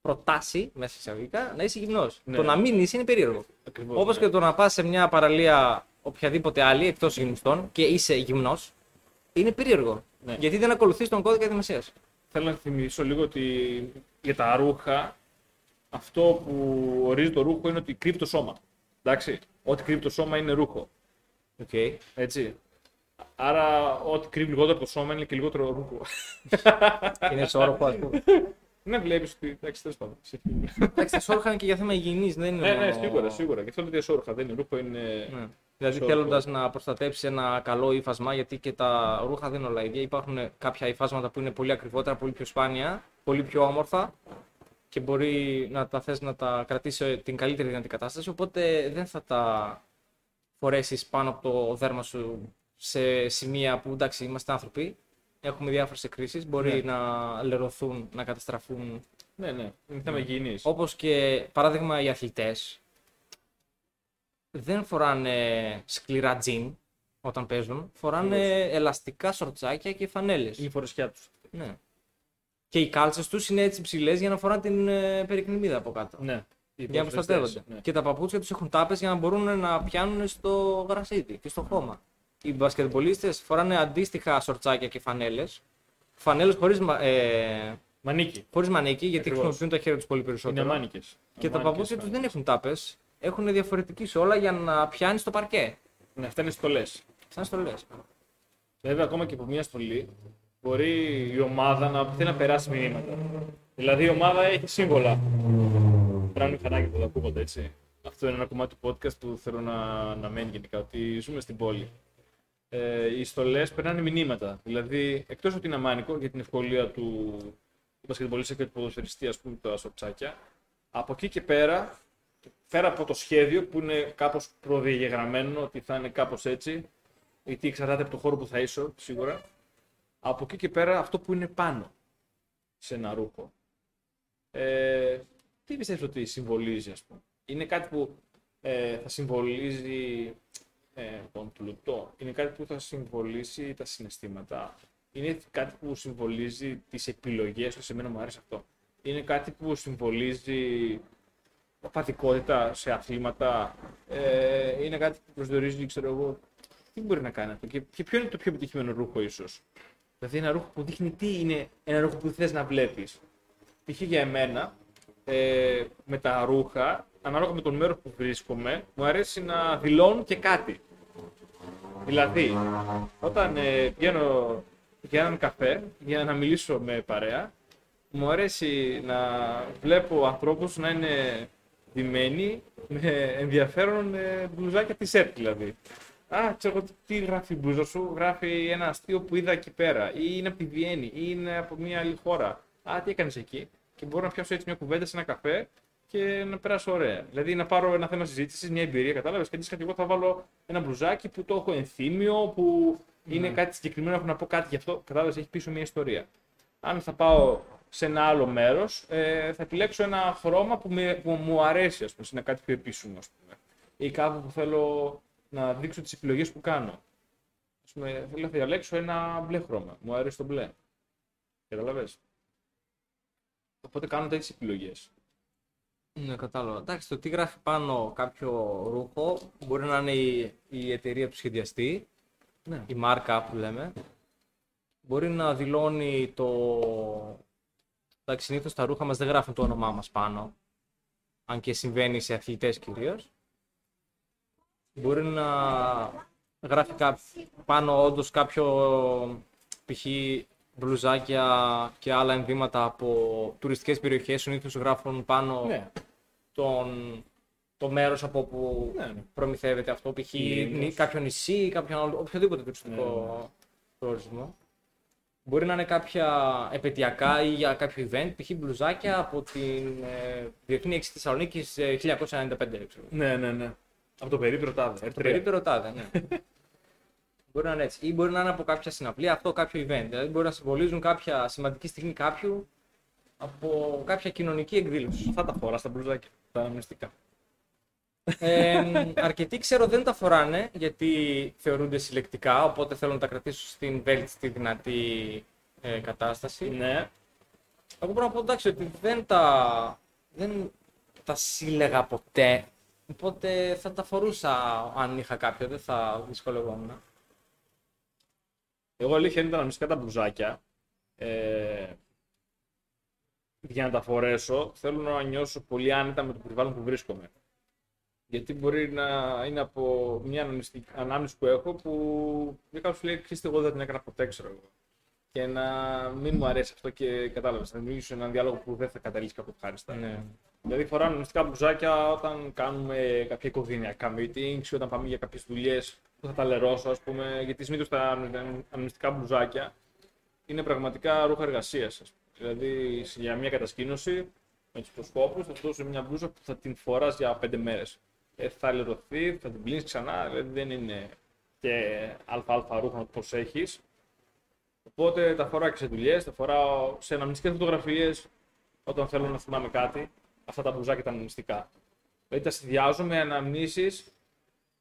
προτάσει, μέσα εισαγωγικά, να είσαι γυμνός. Ναι. Το να μην είσαι είναι περίεργο. Ακριβώς, Όπως ναι. και το να πας σε μια παραλία οποιαδήποτε άλλη εκτός γυμνιστών και είσαι γυμνός, είναι περίεργο. Ναι. Γιατί δεν ακολουθείς τον κώδικα ενδυμασία. Θέλω να θυμίσω λίγο ότι για τα ρούχα, αυτό που ορίζει το ρούχο είναι ότι κρύβει το σώμα. Εντάξει. Ό,τι κρύβει το σώμα είναι ρούχο. Okay. Έτσι. Άρα, ό,τι κρύβει λιγότερο το σώμα είναι και λιγότερο ρούχο. είναι σε όροφο, ας πούμε. ναι, βλέπεις ότι. Εντάξει, τέλος πάντων. Εντάξει, τα σόρχα είναι και για θέμα υγιεινής, δεν είναι. ναι, ναι, μόνο- σίγουρα, σίγουρα. Και αυτό είναι διασόρχα. Δεν είναι ρούχο, είναι. Ναι. Δηλαδή Σόρχο. θέλοντας να προστατέψει ένα καλό ύφασμα, γιατί και τα ρούχα δεν είναι όλα ίδια. Υπάρχουν κάποια υφάσματα που είναι πολύ ακριβότερα, πολύ πιο σπάνια, πολύ πιο όμορφα και μπορεί να τα θες να τα κρατήσεις σε την καλύτερη δυνατή κατάσταση. Οπότε δεν θα τα φορέσεις πάνω από το δέρμα σου σε σημεία που εντάξει είμαστε άνθρωποι. Έχουμε διάφορες εκκρίσεις. Μπορεί Ναι. να λερωθούν, να καταστραφούν Ναι, ναι. Είναι θέμα υγιεινής. Όπως και παράδειγμα οι αθλητές δεν φοράνε σκληρά τζιν όταν παίζουν. Φοράνε ελαστικά σορτσάκια και φανέλες. Η φορεσιά τους. Ναι. Και οι κάλτσες τους είναι έτσι ψηλές για να φοράνε την ε, περικνημίδα από κάτω. Ναι. Οι Για να ποδοσφαιριστές, προστατεύονται. Ναι. Και τα παπούτσια τους έχουν τάπες για να μπορούν να πιάνουν στο γρασίδι και στο χώμα. Οι μπασκετμπολίστες φοράνε αντίστοιχα σορτσάκια και φανέλες. Φανέλες χωρίς ε, Μανίκι. χωρίς μανίκι, γιατί Ακριβώς. χρησιμοποιούν τα χέρια τους πολύ Είναι περισσότερο. αμάνικε. Και τα παπούτσια τους δεν έχουν τάπες. Έχουν διαφορετική σόλα για να πιάνεις το παρκέ. Ναι, αυτά είναι στολές. Σαν στολές. Βέβαια, ακόμα και από μια στολή μπορεί η ομάδα να θέλει να περάσει μηνύματα. Δηλαδή η ομάδα έχει σύμβολα. Πράγμα μηχανάκι που θα ακούγονται έτσι. Αυτό είναι ένα κομμάτι του podcast που θέλω να, να μένει γενικά, ότι ζούμε στην πόλη. Ε, οι στολές περνάνε μηνύματα. Δηλαδή, εκτός ότι είναι αμάνικο για την ευκολία του του μπασκετμπολίστα και του ποδοσφαιριστή, ας πούμε, τα σορτσάκια, από εκεί και πέρα, πέρα από το σχέδιο που είναι κάπως προδιαγεγραμμένο ότι θα είναι κάπως έτσι, γιατί εξαρτάται από το χώρο που θα είσαι, σίγουρα. Από εκεί και πέρα αυτό που είναι πάνω σε ένα ρούχο. Ε, τι πιστεύεις ότι συμβολίζει, ας πούμε; Είναι κάτι που ε, θα συμβολίζει ε, τον πλουτό. Είναι κάτι που θα συμβολήσει τα συναισθήματα; Είναι κάτι που συμβολίζει τις επιλογές του. Σε μένα μου αρέσει αυτό. Είναι κάτι που συμβολίζει απαθηκότητα σε αθλήματα. Ε, είναι κάτι που προσδιορίζει, ξέρω εγώ, τι μπορεί να κάνει αυτό και, και ποιο είναι το πιο επιτυχημένο ρούχο ίσως; Δηλαδή ένα ρούχο που δείχνει τι είναι ένα ρούχο που θες να βλέπεις. Π.χ. για εμένα, ε, με τα ρούχα, ανάλογα με τον μέρος που βρίσκομαι, μου αρέσει να δηλώνουν και κάτι. Δηλαδή, όταν ε, πηγαίνω για έναν καφέ, για να μιλήσω με παρέα, μου αρέσει να βλέπω ανθρώπους να είναι ντυμένοι με ενδιαφέρον ε, μπλουζάκια t-shirt δηλαδή. Α, ξέρω εγώ τι γράφει η μπλούζα σου. Γράφει ένα αστείο που είδα εκεί πέρα. Ή είναι από τη Βιέννη. Ή είναι από μια άλλη χώρα. Α, τι έκανες εκεί; Και μπορώ να πιάσω έτσι μια κουβέντα σε ένα καφέ και να περάσω ωραία. Δηλαδή να πάρω ένα θέμα συζήτησης, μια εμπειρία, κατάλαβες. Και αντίστοιχα και εγώ θα βάλω ένα μπλουζάκι που το έχω ενθύμιο, που είναι κάτι συγκεκριμένο, έχω να πω κάτι γι' αυτό. Κατάλαβες, έχει πίσω μια ιστορία. Αν θα πάω σε ένα άλλο μέρος, ε, θα επιλέξω ένα χρώμα που, με, που μου αρέσει, ας πούμε, είναι κάτι πιο επίσημο, ας πούμε. Ή κάπου που θέλω να δείξω τις επιλογές που κάνω. Ας πούμε, θέλω να διαλέξω ένα μπλε χρώμα. Μου αρέσει το μπλε. Κατάλαβε. Οπότε κάνω τέτοιες επιλογές. Ναι, κατάλαβα. Εντάξει, το τι γράφει πάνω κάποιο ρούχο μπορεί να είναι η, η εταιρεία του σχεδιαστή, Ναι. η μάρκα που λέμε. Μπορεί να δηλώνει το. Εντάξει, συνήθως τα ρούχα μας δεν γράφουν το όνομά μας πάνω. Αν και συμβαίνει σε αθλητές κυρίως. Μπορεί να γράφει κά... πάνω όντως κάποιο π.χ. μπλουζάκια και άλλα ενδύματα από τουριστικές περιοχές συνήθως γράφουν πάνω Ναι. τον, το μέρος από όπου Ναι, ναι. προμηθεύεται αυτό, π.χ. Ήμνος. νη- κάποιο νησί, κάποιο άλλο, οποιοδήποτε τουριστικό προορισμό. Μπορεί να είναι κάποια επαιτειακά ή για κάποιο event, π.χ. μπλουζάκια από την ε, Διεθνή Έξι Θεσσαλονίκης ε, 1995. Ξέρω. Ναι, ναι, ναι. Από το περίπτερο τάδε. Το περίπτερο τάδε, ναι. μπορεί να είναι έτσι. Ή μπορεί να είναι από κάποια συναυλία, αυτό κάποιο event. Δηλαδή μπορεί να συμβολίζουν κάποια σημαντική στιγμή κάποιου από κάποια κοινωνική εκδήλωση. Αυτά τα φορά στα μπλουζάκια. Τα αναμνηστικά. Ε, αρκετοί ξέρω δεν τα φοράνε γιατί θεωρούνται συλλεκτικά, οπότε θέλουν να τα κρατήσουν στην βέλτιστη δυνατή ε, κατάσταση. Ναι. Εγώ μπορώ να πω εντάξει ότι δεν τα, δεν τα σύλλεγα ποτέ. Οπότε θα τα φορούσα αν είχα κάποιο, δεν θα δυσκολευόμουν. Εγώ αλήθεια είναι τα αναμνηστικά τα μπλουζάκια. Ε, για να τα φορέσω, θέλω να νιώσω πολύ άνετα με το περιβάλλον που βρίσκομαι. Γιατί μπορεί να είναι από μια αναμνηστική- ανάμνηση που έχω που για κάποιο λέει: Χρήστε, εγώ δεν την έκανα ποτέ, ξέρω εγώ. Και να μην μου αρέσει αυτό και κατάλαβες. Να δημιουργήσω έναν διάλογο που δεν θα καταλήξει κάπου ευχάριστα. Ναι. Δηλαδή φοράω αναμνηστικά μπλουζάκια όταν κάνουμε κάποια οικογενειακά meetings ή όταν πάμε για κάποιες δουλειές που θα τα λερώσω, ας πούμε. Γιατί συνήθως τα αναμνηστικά μπλουζάκια είναι πραγματικά ρούχα εργασίας. Δηλαδή σε- για μια κατασκήνωση με τους προσκόπους θα σου δώσω μια μπλούζα που θα την φοράς για πέντε μέρες. Ε, θα λερωθεί, θα την πλύνεις ξανά, δηλαδή δεν είναι και αλφα-αλφα ρούχα να το προσέχει. Οπότε τα φοράω και σε δουλειές, τα φοράω σε αναμνηστικές φωτογραφίες όταν θέλω να θυμάμαι κάτι. Αυτά τα μπλουζάκια τα αναμνηστικά. Δηλαδή τα συνδυάζω με αναμνήσεις,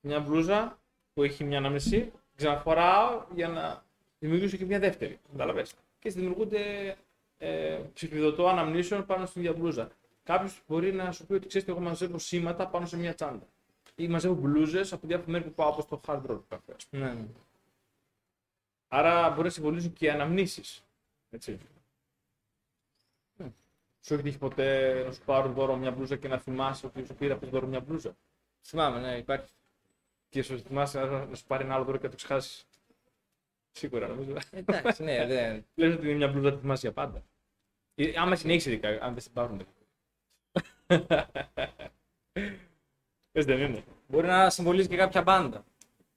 μια μπλούζα που έχει μια ανάμνηση, ξαναφοράω για να δημιουργήσω και μια δεύτερη. Κατάλαβε. Και έτσι δημιουργούνται ε, ψηφιδωτό αναμνήσεων πάνω στην ίδια μπλούζα. Κάποιος μπορεί να σου πει ότι ξέρεις, εγώ μαζεύω σήματα πάνω σε μια τσάντα. Ή μαζεύω μπλούζες από διάφορα μέρη που πάω, όπως το hard rock καφέ. ας πούμε. Ναι. ναι. Άρα μπορεί να συμβολίζουν και αναμνήσεις. Έτσι. Ναι. Σου έχει τύχει ποτέ να σου πάρουν δώρο μια μπλούζα και να θυμάσαι ότι σου πήρα αυτό δώρο μια μπλούζα; Θυμάμαι, ναι, υπάρχει. Και σου θυμάσαι να να σου πάρει ένα άλλο δώρο και να το ξεχάσεις; Σίγουρα νομίζω. Εντάξει, ναι, δεν. Λες ότι είναι μια μπλούζα που θυμάσαι για πάντα. Ή, άμα συνέχισε ειδικά, αν δεν στην πάρουν. Πες δεν είναι. Μπορεί να συμβολίζει και κάποια μπάντα.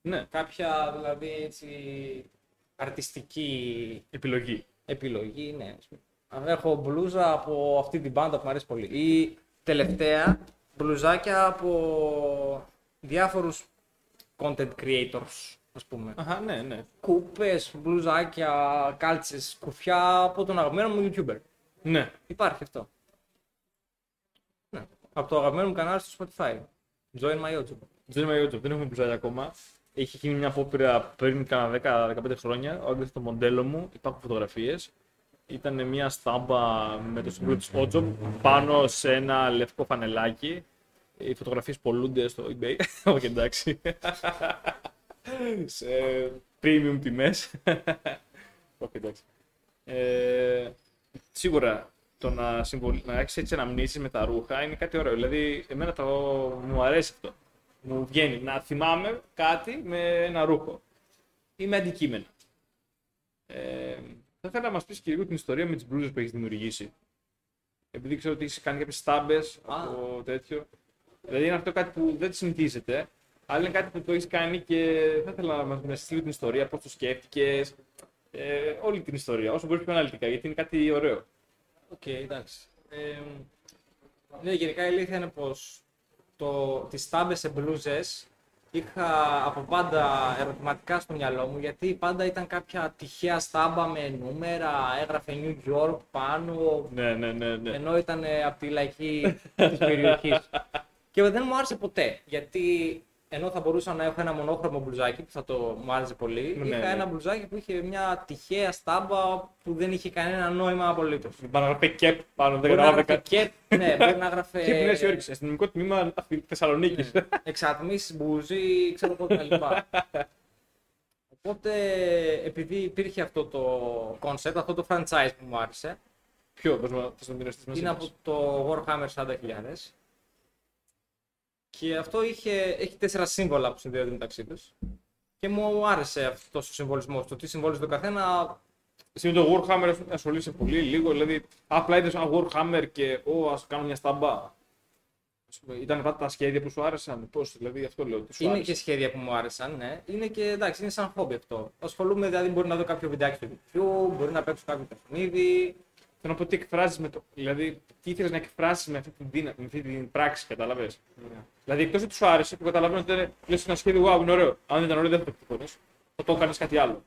Ναι, Κάποια δηλαδή έτσι αρτιστική επιλογή. επιλογή, ναι. ας πούμε. Αν Έχω μπλούζα από αυτή την μπάντα που μου αρέσει πολύ. Ή τελευταία μπλουζάκια από διάφορους content creators, ας πούμε. Αχα, ναι, ναι. Κούπες, μπλουζάκια, κάλτσες, κουφιά από τον αγαπημένο μου YouTuber. Ναι. Υπάρχει αυτό. Ναι. Από το αγαπημένο μου κανάλι στο Spotify. Join my YouTube. Δεν είμαι YouTube, δεν έχουμε μπλουζάκια ακόμα. Είχε γίνει μια απόπειρα πριν κάνα 10-15 χρόνια. Όταν το μοντέλο μου, υπάρχουν φωτογραφίες. Ήταν μια στάμπα με το σύμβολο της Ότζομ πάνω σε ένα λευκό φανελάκι. Οι φωτογραφίες πολλούνται στο eBay. Όχι εντάξει. σε premium τιμές. Όχι εντάξει. Ε, σίγουρα το να, συμβολ... να έχεις έτσι αναμνήσεις με τα ρούχα είναι κάτι ωραίο. Δηλαδή, εμένα το... μου αρέσει αυτό. Μου βγαίνει να θυμάμαι κάτι με ένα ρούχο ή με αντικείμενα. Ε, θα ήθελα να μας πεις και λίγο την ιστορία με τις μπλούζες που έχεις δημιουργήσει. Επειδή ξέρω ότι έχεις κάνει κάποιες στάμπες Α. από τέτοιο. Δηλαδή είναι αυτό κάτι που δεν τη συνηθίζεται. Αλλά είναι κάτι που το έχεις κάνει και θα ήθελα να μας μοιραστείς λίγο την ιστορία, πώς το σκέφτηκες. Ε, όλη την ιστορία, όσο μπορείς πιο αναλυτικά, γιατί είναι κάτι ωραίο. Οκ, εντάξει. Ε, ναι, γενικά η αλήθεια είναι πως το, τις στάμπες σε μπλούζες είχα από πάντα ερωτηματικά στο μυαλό μου γιατί πάντα ήταν κάποια τυχαία στάμπα με νούμερα, έγραφε New York πάνω, Ναι, ναι, ναι. ναι. ενώ ήταν από τη λαϊκή της περιοχής. Και δεν μου άρεσε ποτέ, γιατί ενώ θα μπορούσα να έχω ένα μονόχρωμο μπλουζάκι που θα το μου άρεσε πολύ, Ναι, είχα ναι. ένα μπλουζάκι που είχε μια τυχαία στάμπα που δεν είχε κανένα νόημα απολύτως. Πάνω να γράφει κεπ πάνω, δεν Μπορεί να γράφει έγραφε κάτι. και, ναι, μπορεί να έγραφε Και που λες, Γιώργη, αστυνομικό τμήμα Θεσσαλονίκη. εξατμίσεις μπουζί, ξέρω εγώ κτλ. Οπότε, επειδή υπήρχε αυτό το concept, αυτό το franchise που μου άρεσε, Ποιο, πώ να το μοιραστεί μαζί είναι μας. από το Warhammer 40.000 και αυτό είχε, έχει τέσσερα σύμβολα που συνδέονται μεταξύ τους και μου άρεσε αυτός ο συμβολισμός. Το τι συμβόλιζε το καθένα. Εσύ με το Warhammer ασχολείσαι πολύ, λίγο, δηλαδή απλά είδες ένα Warhammer και ω, ας κάνω μια σταμπά. Ας πούμε, Ήταν αυτά τα σχέδια που σου άρεσαν, πώς, δηλαδή αυτό λέω. Τι σου Είναι άρεσε. και σχέδια που μου άρεσαν, ναι. Είναι και εντάξει, είναι σαν χόμπι αυτό. Ασχολούμαι, δηλαδή μπορεί να δω κάποιο βιντεάκι στο YouTube, μπορεί να παίξω κάποιο παιχνίδι. Θέλω να πω τι εκφράζει με το. Δηλαδή, τι ήθελες να εκφράσεις με αυτή την, δύναμη, με αυτή την πράξη, κατάλαβες; Δηλαδή, εκτός ότι σου άρεσε, που καταλαβαίνω ότι ήταν λες, ένα σχέδιο, wow, είναι ωραίο. Αν δεν ήταν ωραίο, δεν θα το εκτυπώνει. Θα το έκανες κάτι άλλο.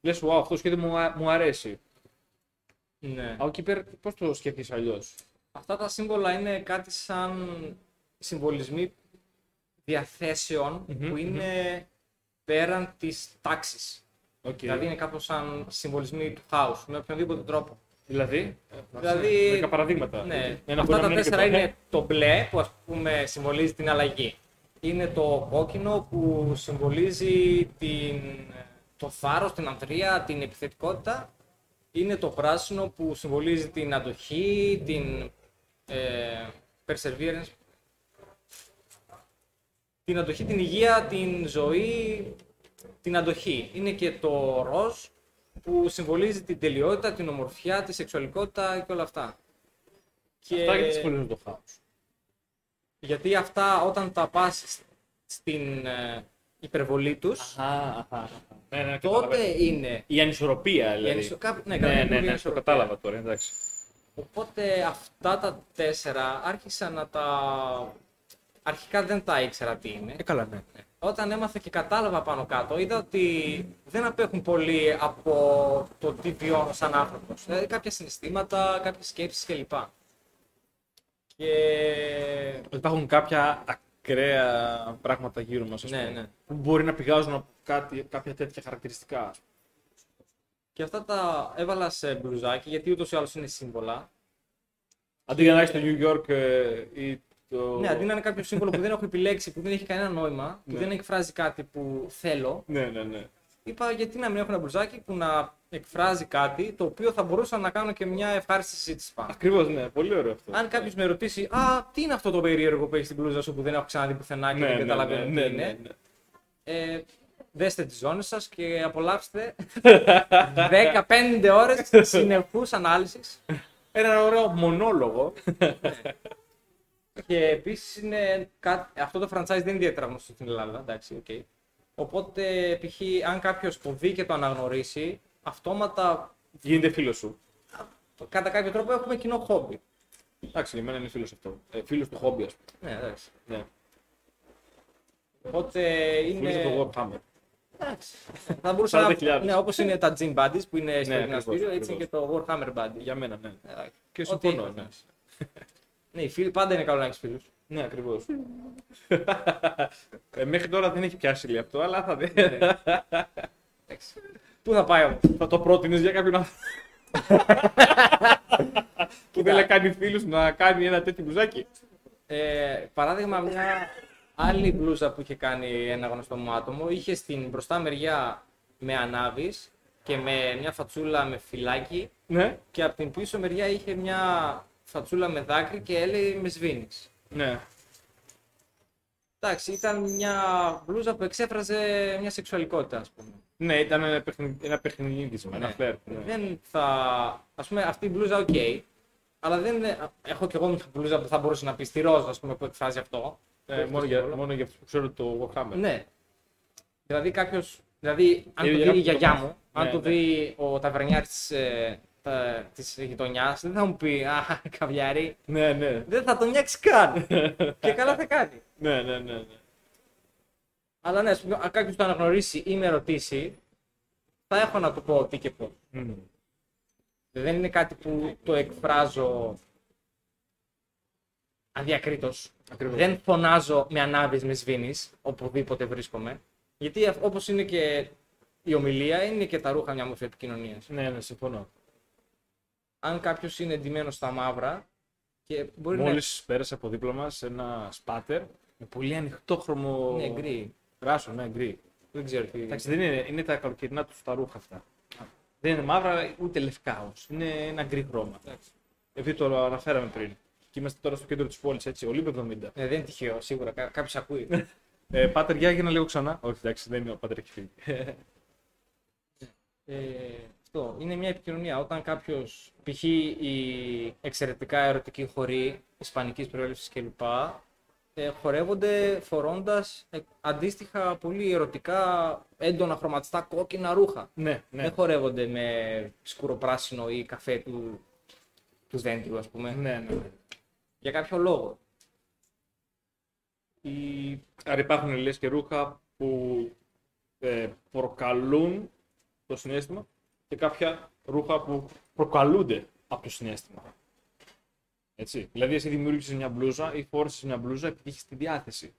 Λες, wow, αυτό το σχέδιο μου, α- μου αρέσει. Ναι. Από εκεί πέρα, πώς το σκέφτεσαι αλλιώς; Αυτά τα σύμβολα είναι κάτι σαν συμβολισμοί διαθέσεων Μμμ, που είναι πέραν της τάξης. Okay. Δηλαδή είναι κάπως σαν συμβολισμοί του χάους, με οποιονδήποτε τρόπο. Δηλαδή, Δηλαδή, μερικά παραδείγματα. Ναι, Ένα αυτά μπορεί να τα μην και τέσσερα το- είναι το μπλε που ας πούμε συμβολίζει την αλλαγή. Είναι το κόκκινο που συμβολίζει την, το θάρρος, την ανθρία, την επιθετικότητα. Είναι το πράσινο που συμβολίζει την αντοχή, την ε, perseverance, την αντοχή, την υγεία, την ζωή, την αντοχή. Είναι και το ροζ που συμβολίζει την τελειότητα, την ομορφιά, τη σεξουαλικότητα και όλα αυτά. Και... Αυτά γιατί συμβολίζουν το χάος. Γιατί αυτά όταν τα πας στην ε, υπερβολή τους, Ναι, ναι, τότε καταλαβαίνω. είναι... Η ανισορροπία, η δηλαδή. ανισο- κάπου- Ναι, Ναι, καταρχήν ναι, είναι ναι, το ανισορροπία. κατάλαβα τώρα, εντάξει. Οπότε αυτά τα τέσσερα άρχισα να τα... Αρχικά δεν τα ήξερα τι είναι. καλά, ναι. Όταν έμαθα και κατάλαβα πάνω κάτω, είδα ότι δεν απέχουν πολύ από το τι βιώνω σαν άνθρωπος. Δηλαδή κάποια συναισθήματα, κάποιες σκέψεις κλπ. Και... Ότι υπάρχουν κάποια ακραία πράγματα γύρω μας. Ναι, ναι. Που μπορεί να πηγάζουν από κάτι, κάποια τέτοια χαρακτηριστικά. ας πούμε. Και αυτά τα έβαλα σε μπλουζάκι, γιατί ούτως ή άλλως είναι σύμβολα. Αντί για να έχεις το New York ε, ή το. Ναι, αντί να είναι κάποιο σύμβολο που δεν έχω επιλέξει, που δεν έχει κανένα νόημα, που Ναι. δεν εκφράζει κάτι που θέλω, Ναι, ναι, ναι. είπα γιατί να μην έχω ένα μπλουζάκι που να εκφράζει κάτι το οποίο θα μπορούσα να κάνω και μια ευχάριστη συζήτηση πάνω. Ακριβώς, ναι, πολύ ωραίο αυτό. Αν κάποιος με ρωτήσει, Α, τι είναι αυτό το περίεργο που έχει στην μπλούζα σου που δεν έχω ξαναδεί πουθενά και ναι, δεν ναι, καταλαβαίνω ναι, τι ναι, είναι. ναι. Ε, δέστε τις ζώνες σας και απολαύστε 15 ώρες συνεχούς ανάλυσης. Ένα ωραίο μονόλογο. Και επίσης είναι κάτι, αυτό το franchise δεν είναι ιδιαίτερα γνωστό στην Ελλάδα. Εντάξει, okay. Οπότε, π.χ., αν κάποιος το δει και το αναγνωρίσει, αυτόματα Γίνεται φίλος σου. κατά κάποιο τρόπο έχουμε κοινό χόμπι. Εντάξει, για μένα είναι φίλος αυτό. Ε, φίλος του χόμπι, ας πούμε. Ναι, εντάξει. Ναι. Οπότε είναι. Φίλο του Warhammer. Εντάξει. Θα μπορούσα να. 40.000. Ναι, όπως είναι τα Gym Buddies που είναι στο Ναι, γυμναστήριο, ακριβώς, έτσι είναι και το Warhammer Buddy. Για μένα, ναι. Εντάξει. Και Ό,τι συμφωνώ, έχεις, ναι. Ναι, οι φίλοι πάντα είναι καλό να έχεις φίλους. Ναι, ακριβώς. ε, μέχρι τώρα δεν έχει πιάσει λίγο αυτό, αλλά θα δει. Πού θα πάει όμως; θα το πρότεινες για κάποιον άνθρωπο. που θέλει να κάνει φίλους να κάνει ένα τέτοιο μπουζάκι. Ε, παράδειγμα, μια άλλη μπλούζα που είχε κάνει ένα γνωστό μου άτομο είχε στην μπροστά μεριά με ανάβεις και με μια φατσούλα με φυλάκι Ναι. και από την πίσω μεριά είχε μια φατσούλα με δάκρυ και έλεγε με σβήνεις. Ναι. Εντάξει, ήταν μια μπλούζα που εξέφραζε μια σεξουαλικότητα, ας πούμε. Ναι, ήταν ένα, παιχνι... ένα παιχνίδισμα, ένα Ναι. φλερ. Ναι. Δεν θα... Ας πούμε, αυτή η μπλούζα, οκ, αλλά δεν είναι... Έχω κι εγώ μια μπλούζα που θα μπορούσε να πει στη ροζ, ας πούμε, που εκφράζει αυτό. Ε, μόνο, για, μόνο για αυτούς που ξέρουν το Warhammer. Ναι. Δηλαδή κάποιος. Δηλαδή, αν Ε, το για δει η κάποιο γιαγιά το- μου, αν Ναι, το ναι. δει ο ταβερνιάρης της ε, τα- της γειτονιάς, δεν θα μου πει Α, καβιάρι. ναι, ναι. Δεν θα τον νιάξεις καν. και καλά θα κάνει. ναι, ναι, ναι, ναι. Αλλά ναι, αν κάποιος το αναγνωρίσει ή με ρωτήσει, θα έχω να του πω τι και πώ. Μμμ. Δεν είναι κάτι που το εκφράζω αδιακρίτως. Ακριβώς. Δεν φωνάζω με ανάβεις με σβήνεις, οπουδήποτε βρίσκομαι. Γιατί αυ- όπως είναι και η ομιλία, είναι και τα ρούχα μια μορφή επικοινωνίας. Ναι, ναι, συμφωνώ. Αν κάποιος είναι εντυμένο στα μαύρα και μπορεί Μόλις πέρασε από δίπλα μας ένα σπάτερ με πολύ ανοιχτόχρωμο. να είναι γκρι. Ράσο, ναι, γκρι. Δεν ξέρω τι. Εντάξει, δεν είναι, είναι τα καλοκαιρινά του τα ρούχα αυτά. Δεν είναι μαύρα ούτε λευκά όμως. Είναι ένα γκρι χρώμα. Εντάξει. Επειδή το αναφέραμε πριν. Και είμαστε τώρα στο κέντρο της πόλης, έτσι, Ολύμπιο 70. Ναι, δεν είναι τυχαίο, σίγουρα. Κάποιος ακούει. Ε, πάτερ, για να λίγο ξανά. Όχι, εντάξει, δεν είναι ο πάτερ, έχει φύγει. Ε, αυτό είναι μια επικοινωνία. Όταν κάποιος, π.χ. οι εξαιρετικά ερωτικοί χοροί ισπανικής προέλευσης κλπ. Ε, χορεύονται φορώντας αντίστοιχα πολύ ερωτικά έντονα χρωματιστά κόκκινα ρούχα. ναι, ναι. Δεν χορεύονται με σκουροπράσινο ή καφέ του, του δέντρου, ας πούμε. ναι, ναι, ναι. Για κάποιο λόγο. Η... Άρα υπάρχουν λες και ρούχα που ε, προκαλούν το συνέστημα και κάποια ρούχα που προκαλούνται από το συνέστημα. Έτσι. Δηλαδή, εσύ δημιούργησες μια μπλούζα ή φόρησε μια μπλούζα επειδή έχει τη διάθεση.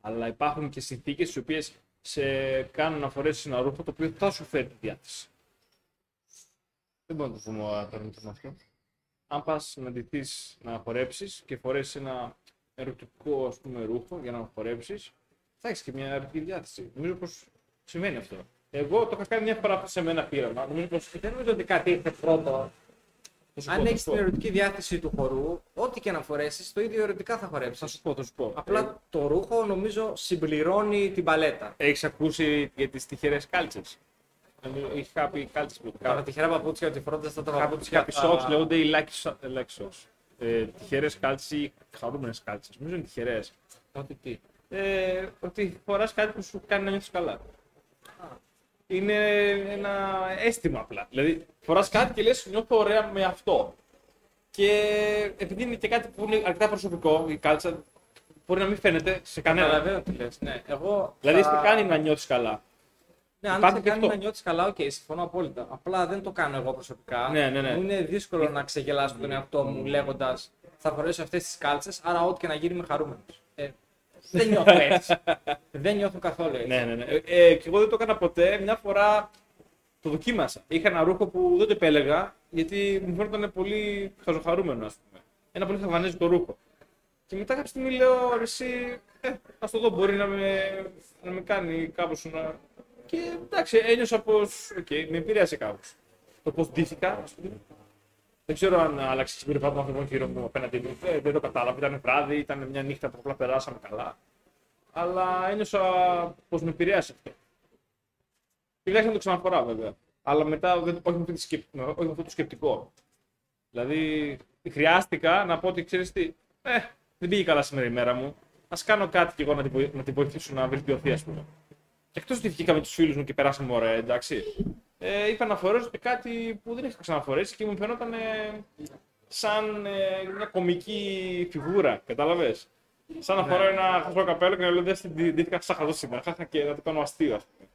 Αλλά υπάρχουν και συνθήκες οι οποίες σε κάνουν να φορέσεις ένα ρούχο το οποίο θα σου φέρει τη διάθεση. Δεν μπορούμε να το πούμε αρνητικό με αυτό. Αν πας να ντυθείς να χορέψεις και φορέσεις ένα ερωτικό ας πούμε, ρούχο για να χορέψεις, θα έχεις και μια ερωτική διάθεση. Νομίζω πως συμβαίνει αυτό. Εγώ το είχα κάνει μια φορά σε μένα πείραμα. Νομίζω πως Δεν νομίζω ότι κάτι ήρθε πρώτο. θα σου Αν πω, θα έχεις σου την πω. ερωτική διάθεση του χορού, ό,τι και να φορέσεις, το ίδιο ερωτικά θα χορέψεις. Θα σου πω, θα σου πω. Απλά το ρούχο νομίζω συμπληρώνει την παλέτα. Έχεις ακούσει για τις τυχερές κάλτσες; Έχεις κάποιοι κάλτσες που Τα τυχερά παπούτσια, ότι φορώντα τα Κάποιοι παπούτσια. κάποιοι socks λέγονται οι lucky so- ε, lucky socks. Ε, τυχερές κάλτσες ή χαρούμενες κάλτσες. Νομίζω είναι τυχερές. Ότι τι; Ε, ότι φοράς κάτι που σου κάνει να νιώθεις καλά. Είναι ένα αίσθημα απλά. Δηλαδή, φοράς κάτι και λες: Νιώθω ωραία με αυτό. Και επειδή είναι και κάτι που είναι αρκετά προσωπικό, η κάλτσα μπορεί να μην φαίνεται σε κανέναν. Καταλαβαίνω τι λες. Ναι, εγώ. Δηλαδή, θα- σε κάνει να νιώθεις καλά. Ναι, αν Υπάρχει σε και κάνει αυτό. να νιώθεις καλά, οκ, συμφωνώ απόλυτα. Απλά δεν το κάνω εγώ προσωπικά. Ναι, ναι, ναι. Μου είναι δύσκολο να ξεγελάσω τον εαυτό μου λέγοντας Θα φορέσω αυτές τις κάλτσες, άρα ό,τι και να γίνει είμαι χαρούμενος. Ε, δεν νιώθω έτσι. δεν νιώθω καθόλου έτσι. Ναι, ναι, ναι. Ε, ε, και εγώ δεν το έκανα ποτέ. Μια φορά το δοκίμασα. Είχα ένα ρούχο που δεν το επέλεγα γιατί μου φαίνονταν πολύ χαζοχαρούμενο, ας πούμε. Ένα πολύ χαβανέζικο ρούχο. Και μετά κάποια στιγμή λέω, «Ρε συ, ε, ας το δω, μπορεί να με, να με κάνει κάπως να... Και εντάξει, ένιωσα πως, οκ, με επηρέασε κάπως. Το πώς ντύθηκα, ας πούμε. Δεν ξέρω αν άλλαξε η συμπεριφορά του ανθρώπου γύρω μου απέναντι μου. Ε, δεν το κατάλαβα. Ήταν βράδυ, ήταν μια νύχτα που απλά περάσαμε καλά. Αλλά ένιωσα πως με επηρέασε αυτό. Και να το ξαναφορά βέβαια. Αλλά μετά δεν, όχι, με αυτή τη σκεπ... όχι με αυτό το σκεπτικό. Δηλαδή χρειάστηκα να πω ότι ξέρεις τι, ε, δεν πήγε καλά σήμερα η μέρα μου. Α κάνω κάτι κι εγώ να την, βοη- να την βοηθήσω να βελτιωθεί, ας πούμε. Και εκτός ότι βγήκα με τους φίλους μου και περάσαμε ωραία, εντάξει. Ε, είπα να φορέσω και κάτι που δεν είχα ξαναφορέσει και μου φαινόταν ε, σαν ε, μια κομική φιγούρα, κατάλαβες; Σαν να φοράω ένα χαζό καπέλο και να λέω δεν ντύθηκα σαν χαζός σήμερα. Χάχα και να το κάνω αστείο, ας πούμε.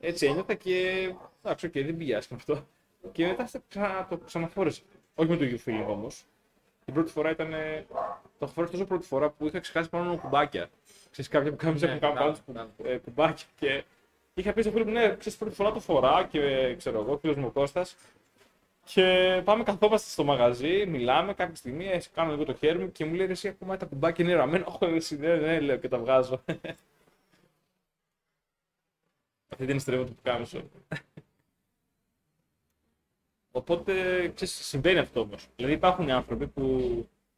Έτσι ένιωθα και. Εντάξει, οκ, δεν πήγε άσχημα αυτό. Και μετά θα ξα... το ξαναφόρεσα. Όχι με το ίδιο feeling όμως. Την πρώτη φορά ήταν. ε, Το έχω φορέσει τόσο πρώτη φορά που είχα ξεχάσει πάνω μου κουμπάκια. Ξέρεις κάποια που κάνουμε Ναι, που κάνουν μπράβο, πάνω μπράβο. ε, κουμπάκια. Και είχα πει στο φίλο μου, ναι, ξέρεις πρώτη φορά το φορά και ε, ξέρω εγώ, φίλος μου ο Κώστας. Και πάμε, καθόμαστε στο μαγαζί, μιλάμε κάποια στιγμή, ε, κάνω λίγο το χέρι μου και μου λέει «Ρε συ ακόμα τα κουμπάκια είναι ραμμένα. Όχι, εσύ δεν, δεν λέω και τα βγάζω. Αυτή την στρέφω του πουκάμισο. Οπότε ξέρεις, συμβαίνει αυτό όμως. Δηλαδή υπάρχουν άνθρωποι που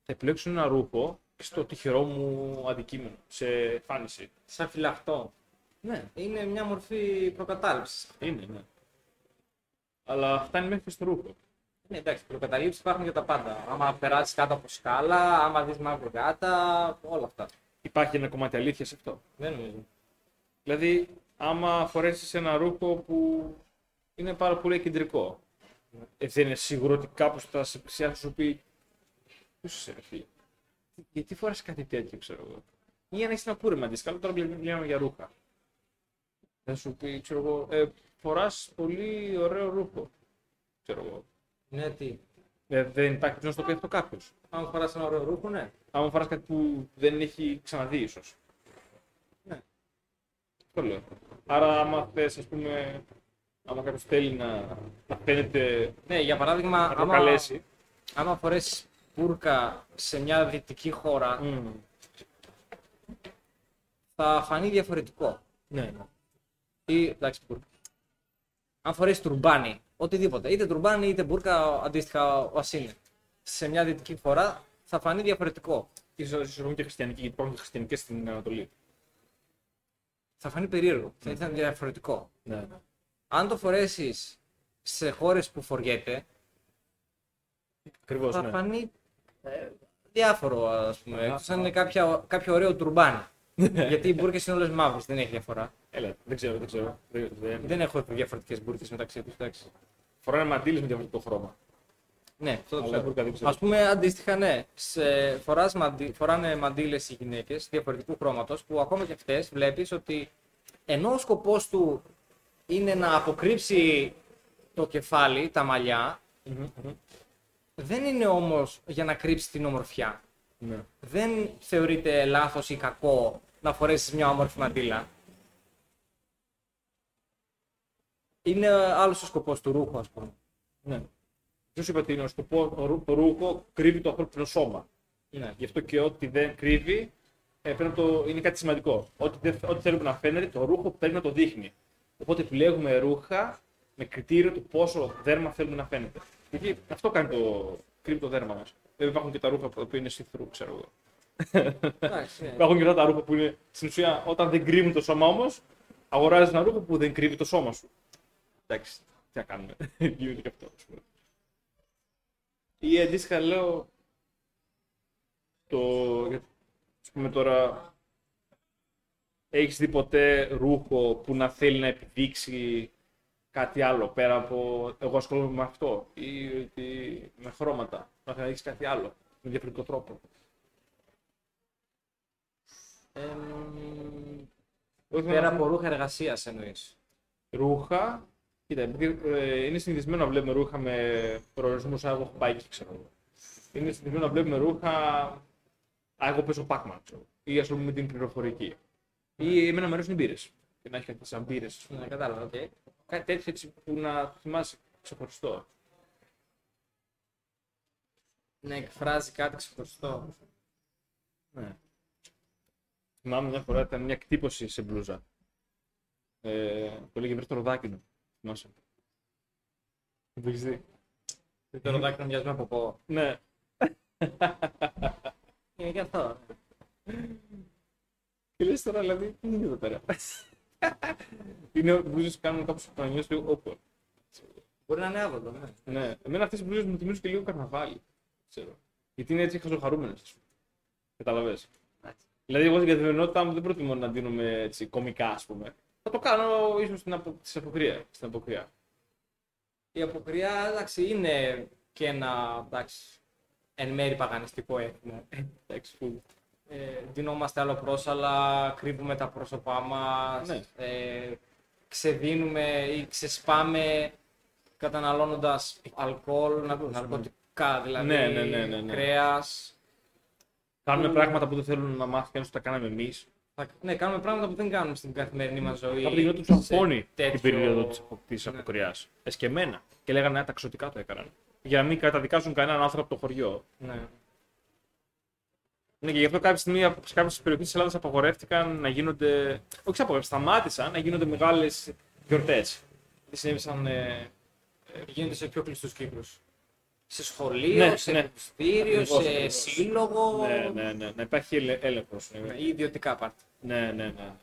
θα επιλέξουν ένα ρούχο στο τυχερό μου αντικείμενο, σε εμφάνιση. Σαν φυλαχτό. Ναι, Είναι μια μορφή προκατάληψης. είναι, ναι. Αλλά φτάνει μέχρι και στο ρούχο. Ναι, εντάξει, προκαταλήψεις υπάρχουν για τα πάντα. Άμα περάσεις κάτω από σκάλα, άμα δεις μαύρο γάτα, όλα αυτά. Υπάρχει ένα κομμάτι αλήθειας σε αυτό. Δεν νομίζω. Δηλαδή, άμα φορέσεις ένα ρούχο που είναι πάρα πολύ κεντρικό, ε, δεν είναι σίγουρο ότι κάπως θα σε πλησιάσει σου πει. Πού είσαι, ρε φίλε; Γιατί φοράς κάτι τέτοιο, ξέρω εγώ; Ή αν έχεις ένα κούρεμα αντίστοιχα, αλλά τώρα μιλάμε για ρούχα. Θα σου πει, ξέρω εγώ, ε, φοράς πολύ ωραίο ρούχο. Ξέρω εγώ. Ναι, τι. Ε, δεν υπάρχει να το πει αυτό κάποιος. Αν φοράς ένα ωραίο ρούχο, ναι. Άμα φοράς κάτι που δεν έχει ξαναδεί, ίσως. Ναι. Αυτό λέω. Άρα, άμα θες, ας πούμε, άμα κάποιος θέλει να, να φαίνεται Ναι, για παράδειγμα, να το άμα, καλέσει. άμα φορέσει μπουρκα σε μια δυτική χώρα, Μμμ. θα φανεί διαφορετικό. Ναι, ναι. Ή, εντάξει, μπουρκα. Αν φορέσεις τουρμπάνι, οτιδήποτε, είτε τουρμπάνι είτε μπουρκα, αντίστοιχα ο είναι. Σε μια δυτική χώρα θα φανεί διαφορετικό. Ίσως, ίσως έχουν και χριστιανικοί, γιατί υπάρχουν και χριστιανικές στην Ανατολή. Θα φανεί περίεργο. Θα ήταν διαφορετικό. Ναι. Αν το φορέσεις σε χώρες που φοριέται, Ακριβώς. θα Ναι. φανεί ε, διάφορο, ας πούμε. Α, Εκτός αν α. είναι κάποια, κάποιο ωραίο τουρμπάνι. Γιατί οι μπουρκες είναι όλες μαύρες, δεν έχει διαφορά. Έλα, δεν ξέρω, δεν ξέρω. Δεν, δεν... Δεν έχω διαφορετικές μπουρκε μεταξύ τους. εντάξει. Φοράνε μαντήλε με διαφορετικό χρώμα. Ναι, αυτό το Αλλά ξέρω. μπουρκα δεν ξέρω. Α πούμε, αντίστοιχα, ναι. Σε φοράς μαντι... Φοράνε μαντήλε οι γυναίκες διαφορετικού χρώματος που ακόμα και αυτέ βλέπεις ότι ενώ ο σκοπός του είναι να αποκρύψει το κεφάλι, τα μαλλιά, Μμμ, μμμ. δεν είναι όμως για να κρύψει την ομορφιά. Ναι. Δεν θεωρείται λάθος ή κακό να φορέσεις μια όμορφη μαντήλα. Είναι άλλος ο σκοπός του ρούχου, ας πούμε. ναι. Ποιος είπε ότι είναι ο σκοπός, το, ρου- το ρούχο κρύβει το ανθρώπινο σώμα. Ναι. Γι' αυτό και ό,τι δεν κρύβει ε, πρέπει να το, είναι κάτι σημαντικό. Ό,τι, δεν, ό,τι θέλουμε να φαίνεται, το ρούχο πρέπει να το δείχνει. Οπότε επιλέγουμε ρούχα με κριτήριο του πόσο δέρμα θέλουμε να φαίνεται. Γιατί αυτό κάνει το, κρύβει το δέρμα μας. Δεν υπάρχουν και τα ρούχα που είναι see-through, ξέρω εγώ. Εντάξει, ναι. Υπάρχουν και αυτά τα ρούχα που είναι στην ουσία όταν δεν κρύβουν το σώμα όμως, αγοράζεις ένα ρούχο που δεν κρύβει το σώμα σου. Εντάξει, τι να κάνουμε. Γίνεται και αυτό. ας πούμε. Ή αντίστοιχα λέω. Το. για- Ας πούμε τώρα. Έχεις δει ποτέ ρούχο που να θέλει να επιδείξει κάτι άλλο πέρα από εγώ ασχολούμαι με αυτό ή ότι με χρώματα. Να θέλει να έχεις κάτι άλλο με διαφορετικό τρόπο. Εμ, Όχι, Πέρα να- από ρούχα εργασίας εννοείς. ρούχα. Κοίτα, επειδή ε, είναι συνηθισμένο να βλέπουμε ρούχα με προορισμούς σαν εγώ έχω πάει εκεί, ξέρω εγώ. Είναι συνηθισμένο να βλέπουμε ρούχα. Α, εγώ παίζω Pac-Man, ξέρω. Ή ασχολούμαι με την πληροφορική. Ή εμένα μου αρέσουν οι μπύρες. Και να έχει κάτι σαν μπύρες. Ναι, κατάλαβα, οκ. Κάτι τέτοιο έτσι που να το θυμάσαι ξεχωριστό. Να εκφράζει κάτι ξεχωριστό. Ναι. Θυμάμαι μια φορά ήταν μια κτύπωση σε μπλούζα. Ε, που έλεγε βρες το ροδάκινο. Θυμάσαι. Το έχεις δει. Το ροδάκι να μοιάζει με ποπό. Ναι. Είναι και αυτό. Και λες τώρα, δηλαδή, τι είναι εδώ πέρα; είναι μπλούζες που κάνουν κάπως που να νιώσεις λίγο awkward. Μπορεί να είναι άβολο, ναι. Ναι, εμένα αυτές οι μπλούζες μου θυμίζουν και λίγο καρναβάλι. Ξέρω. Γιατί είναι έτσι χαζοχαρούμενες. ας πούμε. Καταλαβες. Εντάξει. Δηλαδή, εγώ στην καθημερινότητά μου δεν προτιμώ να δίνουμε έτσι, κομικά, ας πούμε. Θα το κάνω ίσως στην, απο... στην αποκρία. Στην αποκρία. Η αποκριά, εντάξει, είναι και ένα, εντάξει, εν μέρη παγανιστικό έθιμο. Εντάξει, που... Ε, δινόμαστε άλλο πρόσαλα, κρύβουμε τα πρόσωπά μας, Ναι. ε, ξεδίνουμε ή ξεσπάμε καταναλώνοντας αλκοόλ, να- Ακριβώς, ναι. ναρκωτικά δηλαδή, Ναι, ναι, ναι, ναι, ναι. κρέας. Κάνουμε Που- πράγματα που δεν θέλουν να μάθουν και τα κάναμε εμείς. Θα- Ναι, κάνουμε πράγματα που δεν κάνουμε στην καθημερινή μας ζωή. Κάποτε γινόταν του σε αγχώνει τέτοιο- την περίοδο της Ναι. αποκριάς. Εσκεμμένα. Και λέγανε «Α, τα ξωτικά το έκαναν. Για να μην καταδικάσουν κανέναν άνθρωπο από το χωριό. Ναι. Ναι, και γι' αυτό κάποια στιγμή σε κάποιες περιοχές της Ελλάδας απαγορεύτηκαν να γίνονται. Όχι απαγορεύτηκαν, σταμάτησαν να γίνονται μεγάλες γιορτές. Τι συνέβησαν. Ε, Γίνεται σε πιο κλειστούς κύκλους. Σε σχολείο, Ναι, σε ναι. επιστήριο, Ακριβώς, σε ακριβώς. σύλλογο ναι, ναι, ναι, να υπάρχει έλεγχος. Ναι, ή ιδιωτικά πάρτι. Ναι, ναι, ναι.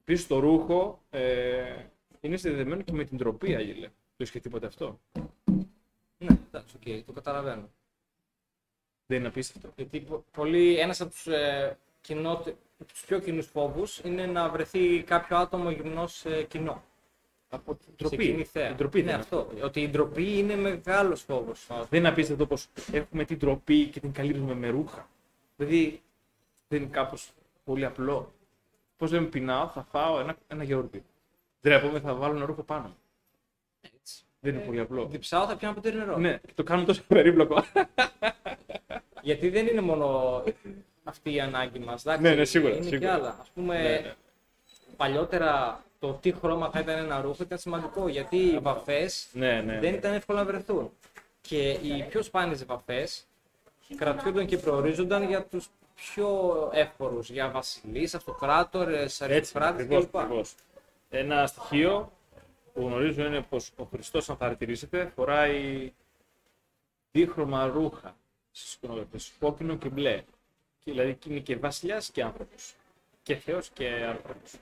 Επίσης το ρούχο ε, είναι συνδεδεμένο και με την ντροπή, Άγγελε. Το είχε τίποτε αυτό; Ναι, εντάξει, οκ, το καταλαβαίνω. Δεν είναι απίστευτο. Γιατί πο- πολύ, ένας από τους, ε, κοινότε- τους πιο κοινούς φόβους είναι να βρεθεί κάποιο άτομο γυμνός σε κοινό. Από την Σε κοινή ντροπή. θέα. Η ντροπή είναι δεν είναι αυτό. Ότι η ντροπή είναι μεγάλος φόβος. Δεν είναι απίστευτο πως έχουμε την ντροπή και την καλύπτουμε με ρούχα. Δηλαδή δεν είναι κάπως πολύ απλό. Πώς λέμε, πεινάω, θα φάω ένα, ένα γιαούρτι. Ντρέπομαι, θα βάλω ένα ρούχο πάνω. μου. Έτσι. Δεν είναι πολύ απλό. Διψάω θα πιάνω ποτήρι νερό. Ναι, και το κάνουμε τόσο περίπλοκο. Γιατί δεν είναι μόνο αυτή η ανάγκη μας. εντάξει, Ναι, ναι, σίγουρα, Είναι σίγουρα. και άλλα. Ας πούμε, Ναι, ναι. παλιότερα το τι χρώμα θα ήταν ένα ρούχο ήταν σημαντικό γιατί οι βαφές ναι, ναι. δεν ήταν εύκολο να βρεθούν. Και οι πιο σπάνιες βαφές κρατιούνταν και προορίζονταν για τους πιο εύπορους, για βασιλείς, αυτοκράτορες, Έτσι, αριστοκράτες ακριβώς, κλπ. ακριβώς. Ένα στοιχείο που γνωρίζω είναι πως ο Χριστός, αν παρατηρήσετε, φοράει δίχρωμα ρούχα στις εικονογραφίες, κόκκινο και μπλε. Και, δηλαδή είναι και βασιλιάς και άνθρωπος. Και Θεός και άνθρωπος.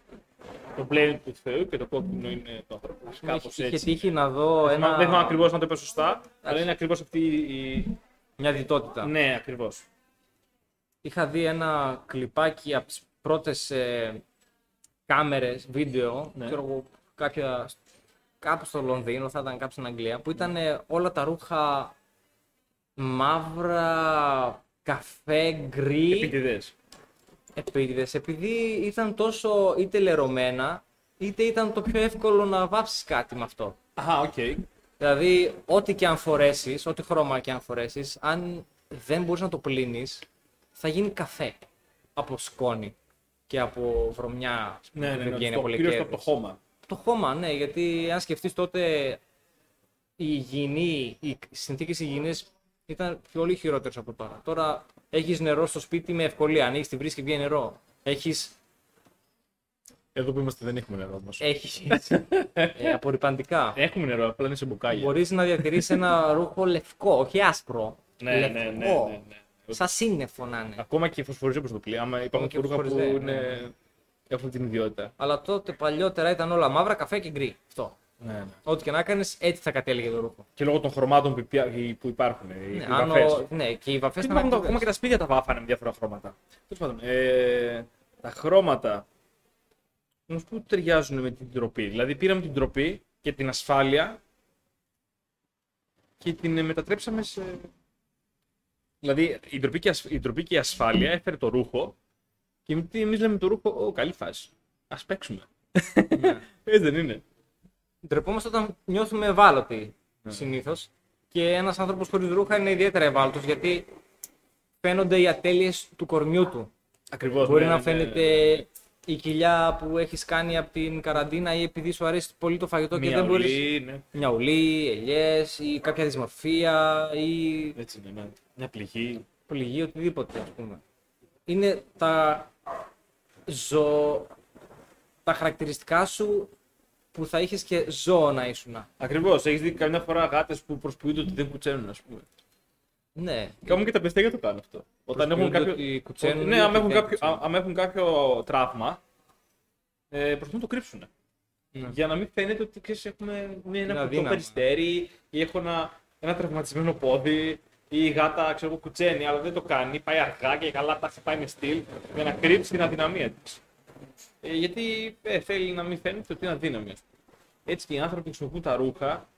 Το μπλε είναι του Θεού και το κόκκινο είναι του ανθρώπου. Κάπως Είχε έτσι. τύχει να δω Δεν θυμάμαι- Δεν θυμάμαι ένα... ακριβώς να το είπα σωστά, αλλά είναι ακριβώς αυτή η... μια διτότητα. Ναι, ακριβώς. Είχα δει ένα κλιπάκι από τις πρώτες ε, κάμερες, βίντεο, Ναι. ξέρω εγώ, κάποια, κάπου στο Λονδίνο, θα ήταν κάπου στην Αγγλία, που ήταν ε, όλα τα ρούχα μαύρα, καφέ, γκρι, Επίτηδες. επίτηδες, επειδή ήταν τόσο είτε λερωμένα, είτε ήταν το πιο εύκολο να βάψεις κάτι με αυτό. Αχα, οκ. Δηλαδή, ό,τι και αν φορέσεις, ό,τι χρώμα και αν φορέσεις, αν δεν μπορείς να το πλύνεις, θα γίνει καφέ από σκόνη και από βρωμιά. που Ναι, ναι, δεν ναι, βγαίνει το, πολύ κυρίως κέρδος. από το χώμα. Το χώμα, ναι, γιατί αν σκεφτείς τότε η υγιεινή, οι συνθήκες υγιεινής ήταν πολύ χειρότερες από τώρα. Τώρα έχεις νερό στο σπίτι με ευκολία. Ανοίγεις τη βρύση και βγαίνει νερό. Έχει Εδώ που είμαστε δεν έχουμε νερό όμως. έχεις, ε, απορριπαντικά. Έχουμε νερό, απλά είναι σε μπουκάλια. Μπορείς να διατηρήσει ένα ρούχο λευκό, όχι άσπρο. Ναι, ναι, λευκό. ναι, ναι, ναι. Σαν σύννεφο να είναι. Ακόμα και φωσφορίζει όπως το πλοίο. Άμα υπάρχουν και ρούχα που φωσφοριζέ, είναι... έχουν την ιδιότητα. Αλλά τότε παλιότερα ήταν όλα μαύρα, καφέ και γκρι. Αυτό. Ναι, ναι. Ό,τι και να κάνεις, έτσι θα κατέληγε το ρούχο. Και λόγω των χρωμάτων που, υπιά- που υπάρχουν. Οι, Ναι, οι αν βαφές. ο- ναι, και οι βαφές Και ήταν υπάρχουν, ακριβές. ακόμα και τα σπίτια τα βάφανε με διάφορα χρώματα. Τέλος πάντων, ε, τα χρώματα όμως πού ταιριάζουν με την τροπή. Δηλαδή πήραμε την τροπή και την ασφάλεια και την ε, μετατρέψαμε σε... Δηλαδή η τροπή και, η ασφ- η τροπή και η ασφάλεια έφερε το ρούχο και εμείς λέμε το ρούχο, Ω, καλή φάση. Ας παίξουμε. Ναι. Έτσι δεν είναι. Ντρεπόμαστε όταν νιώθουμε ευάλωτοι Ναι. συνήθως. Και ένας άνθρωπος χωρίς ρούχα είναι ιδιαίτερα ευάλωτος γιατί φαίνονται οι ατέλειες του κορμιού του. Ακριβώς. Μπορεί ναι, να ναι, φαίνεται η κοιλιά που έχεις κάνει από την καραντίνα ή επειδή σου αρέσει πολύ το φαγητό και Μια δεν μπορεί. ουλή, ναι. Μια ουλή, ελιές ή κάποια δυσμορφία ή Έτσι είναι, ναι. Μια πληγή. πληγή, οτιδήποτε ας πούμε. Είναι τα ζω... τα χαρακτηριστικά σου που θα είχες και ζώο να ήσουν. Ακριβώς. Έχεις δει καμιά φορά γάτες που προσποιούνται ότι δεν κουτσένουν, ας πούμε. Ναι. Και ακόμα και τα παιδιά το κάνουν αυτό. Όταν έχουν Προσποιούνται κάποιο. ότι κουτσένουν ναι, ή άμα ότι έχουν, δεν κάποιο, κουτσένουν. α- άμα έχουν κάποιο τραύμα, ε, προσπαθούν να το κρύψουν. Ναι. Για να μην φαίνεται ότι ξέρεις, έχουμε μια- Είναι ένα κουτό αδύναμο. περιστέρι ή έχω ένα, ένα τραυματισμένο πόδι ή η γάτα ξέρω, εγώ, κουτσένει, αλλά δεν το κάνει. Πάει αργά και καλά τα χτυπάει με στυλ για να κρύψει την αδυναμία της. Ε, γιατί ε, θέλει να μην φαίνεται ότι είναι αδύναμη. ας πούμε. Έτσι και οι άνθρωποι χρησιμοποιούν τα ρούχα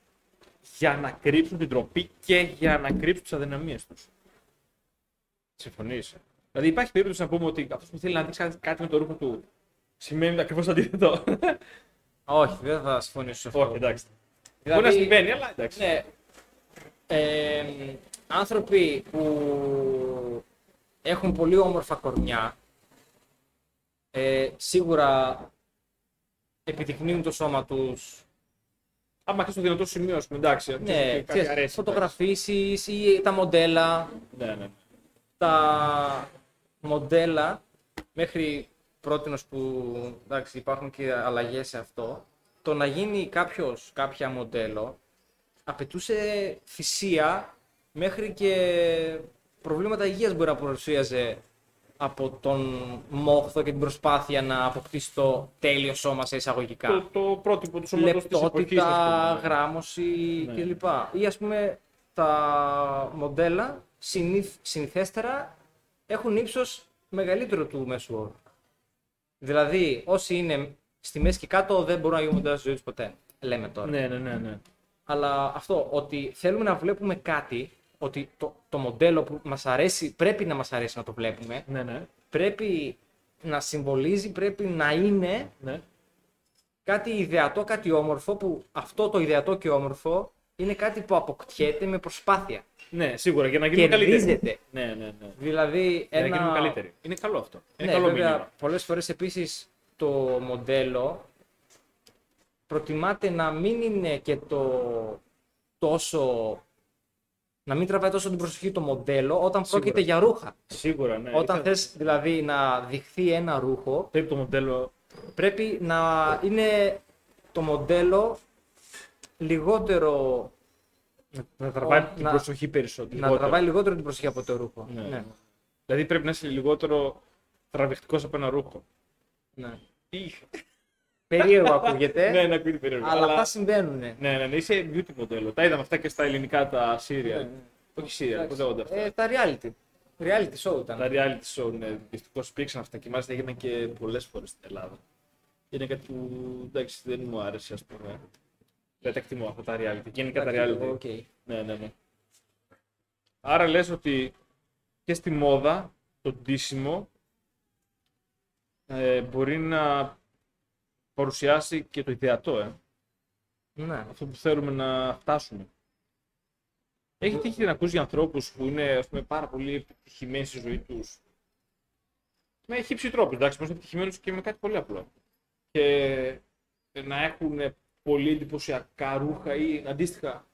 για να κρύψουν την τροπή και για να κρύψουν τις αδυναμίες τους. Συμφωνείς; Δηλαδή υπάρχει περίπτωση να πούμε ότι αυτός που θέλει να δείξει κάτι- κάτι με το ρούχο του σημαίνει ακριβώς το αντίθετο. Όχι, δεν θα συμφωνήσω σε αυτό. Όχι, εντάξει. Μπορεί να συμβαίνει, αλλά εντάξει. Ναι. Ε, άνθρωποι που έχουν πολύ όμορφα κορμιά ε, σίγουρα επιδεικνύουν το σώμα τους Άμα έχει το δυνατό σημείο, ας πούμε, εντάξει. ναι, ξέρεις, κάτι ξέρεις, αρέσει, φωτογραφίσεις ή τα μοντέλα εντάξει. Ναι, ναι. τα μοντέλα μέχρι πρότινος που εντάξει, υπάρχουν και αλλαγές σε αυτό το να γίνει κάποιος κάποια μοντέλο απαιτούσε θυσία μέχρι και προβλήματα υγείας μπορεί να παρουσίαζε από τον μόχθο και την προσπάθεια να αποκτήσει το τέλειο σώμα σε εισαγωγικά. Το, το πρότυπο του σώματος της εποχής. Λεπτότητα, γράμμωση Ναι. κλπ. Ή ας πούμε τα μοντέλα συνήθ, συνηθέστερα έχουν ύψος μεγαλύτερο του μέσου όρου. Δηλαδή, όσοι είναι στη μέση και κάτω δεν μπορούν να γίνουν μοντέλα στη ζωής του ποτέ. Λέμε τώρα. Ναι, ναι, ναι. ναι. Αλλά αυτό, ότι θέλουμε να βλέπουμε κάτι, ότι το, το μοντέλο που μας αρέσει, πρέπει να μας αρέσει να το βλέπουμε, ναι, ναι. πρέπει να συμβολίζει, πρέπει να είναι ναι. κάτι ιδεατό, κάτι όμορφο, που αυτό το ιδεατό και όμορφο είναι κάτι που αποκτιέται με προσπάθεια. Ναι, σίγουρα για να γίνουμε καλύτεροι. Κερδίζεται. Ναι, ναι, ναι. Δηλαδή, Για να ένα... γίνουμε καλύτεροι. Είναι καλό αυτό. Είναι ναι, καλό βέβαια, μήνυμα. πολλές φορές επίσης το μοντέλο προτιμάται να μην είναι και το τόσο... Να μην τραβάει τόσο την προσοχή το μοντέλο όταν Σίγουρα. πρόκειται για ρούχα. Σίγουρα, ναι. Όταν Ήθελα- θες δηλαδή να δειχθεί ένα ρούχο, Πρέπει το μοντέλο. πρέπει να είναι το μοντέλο λιγότερο Να τραβάει Ο- την να- προσοχή περισσότερο. να λιγότερο. τραβάει λιγότερο την προσοχή από το ρούχο. Ναι. ναι. Δηλαδή πρέπει να είσαι λιγότερο τραβηχτικός από ένα ρούχο. ναι. Ή- Περίεργο ακούγεται, Ναι, ναι, ακούγεται περίεργο. αλλά αυτά συμβαίνουν. Ναι, ναι, ναι, είσαι beauty μοντέλο. Τα είδαμε αυτά και στα ελληνικά τα serial. Ναι, Όχι serial, πώς λέγονται αυτά. Ε, τα reality. Reality show ήταν. Τα reality show, ναι, δυστυχώς υπήρξαν αυτά και μάλιστα έγιναν και πολλές φορές στην Ελλάδα. Είναι κάτι που εντάξει δεν μου άρεσε, ας πούμε. Δεν τα εκτιμώ αυτά τα reality. Γενικά τα reality. Ok. Ναι, ναι, ναι. Άρα λες ότι και στη μόδα το ντύσιμο ε, μπορεί να παρουσιάσει και το ιδεατό, ε. Ναι. αυτό που θέλουμε να φτάσουμε. Έχει τύχει να ακούσει για ανθρώπους που είναι ας πούμε, πάρα πολύ επιτυχημένοι στη ζωή τους. Με χύψη τρόπο, εντάξει, μπορεί να είναι επιτυχημένους και με κάτι πολύ απλό. Και να έχουν πολύ εντυπωσιακά ρούχα ή αντίστοιχα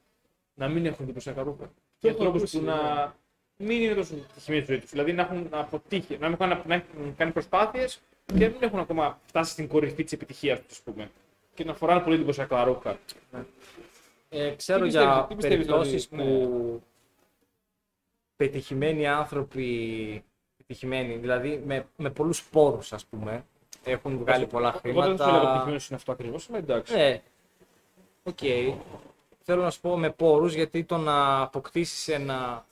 να μην έχουν εντυπωσιακά ρούχα. Και έχω ανθρώπους ακούσει, που ναι. να μην είναι τόσο επιτυχημένοι στη ζωή τους. Δηλαδή να έχουν αποτύχει, να έχουν, να έχουν κάνει προσπάθειες και να μην έχουν ακόμα φτάσει στην κορυφή της επιτυχίας τους, ας πούμε. Και να φοράνε πολύ εντυπωσιακά ρούχα. Ε, ξέρω Τι πιστεύεις- για τι πιστεύεις περιπτώσεις ότι- που πετυχημένοι άνθρωποι, πετυχημένοι, δηλαδή με, με πολλούς πόρους ας πούμε, έχουν βγάλει πολλά Εγώ δεν σου λέω χρήματα. επιτυχημένο είναι αυτό ακριβώς, αλλά εντάξει. Ναι, οκ. Θέλω να σου πω με πόρους γιατί το να αποκτήσεις ένα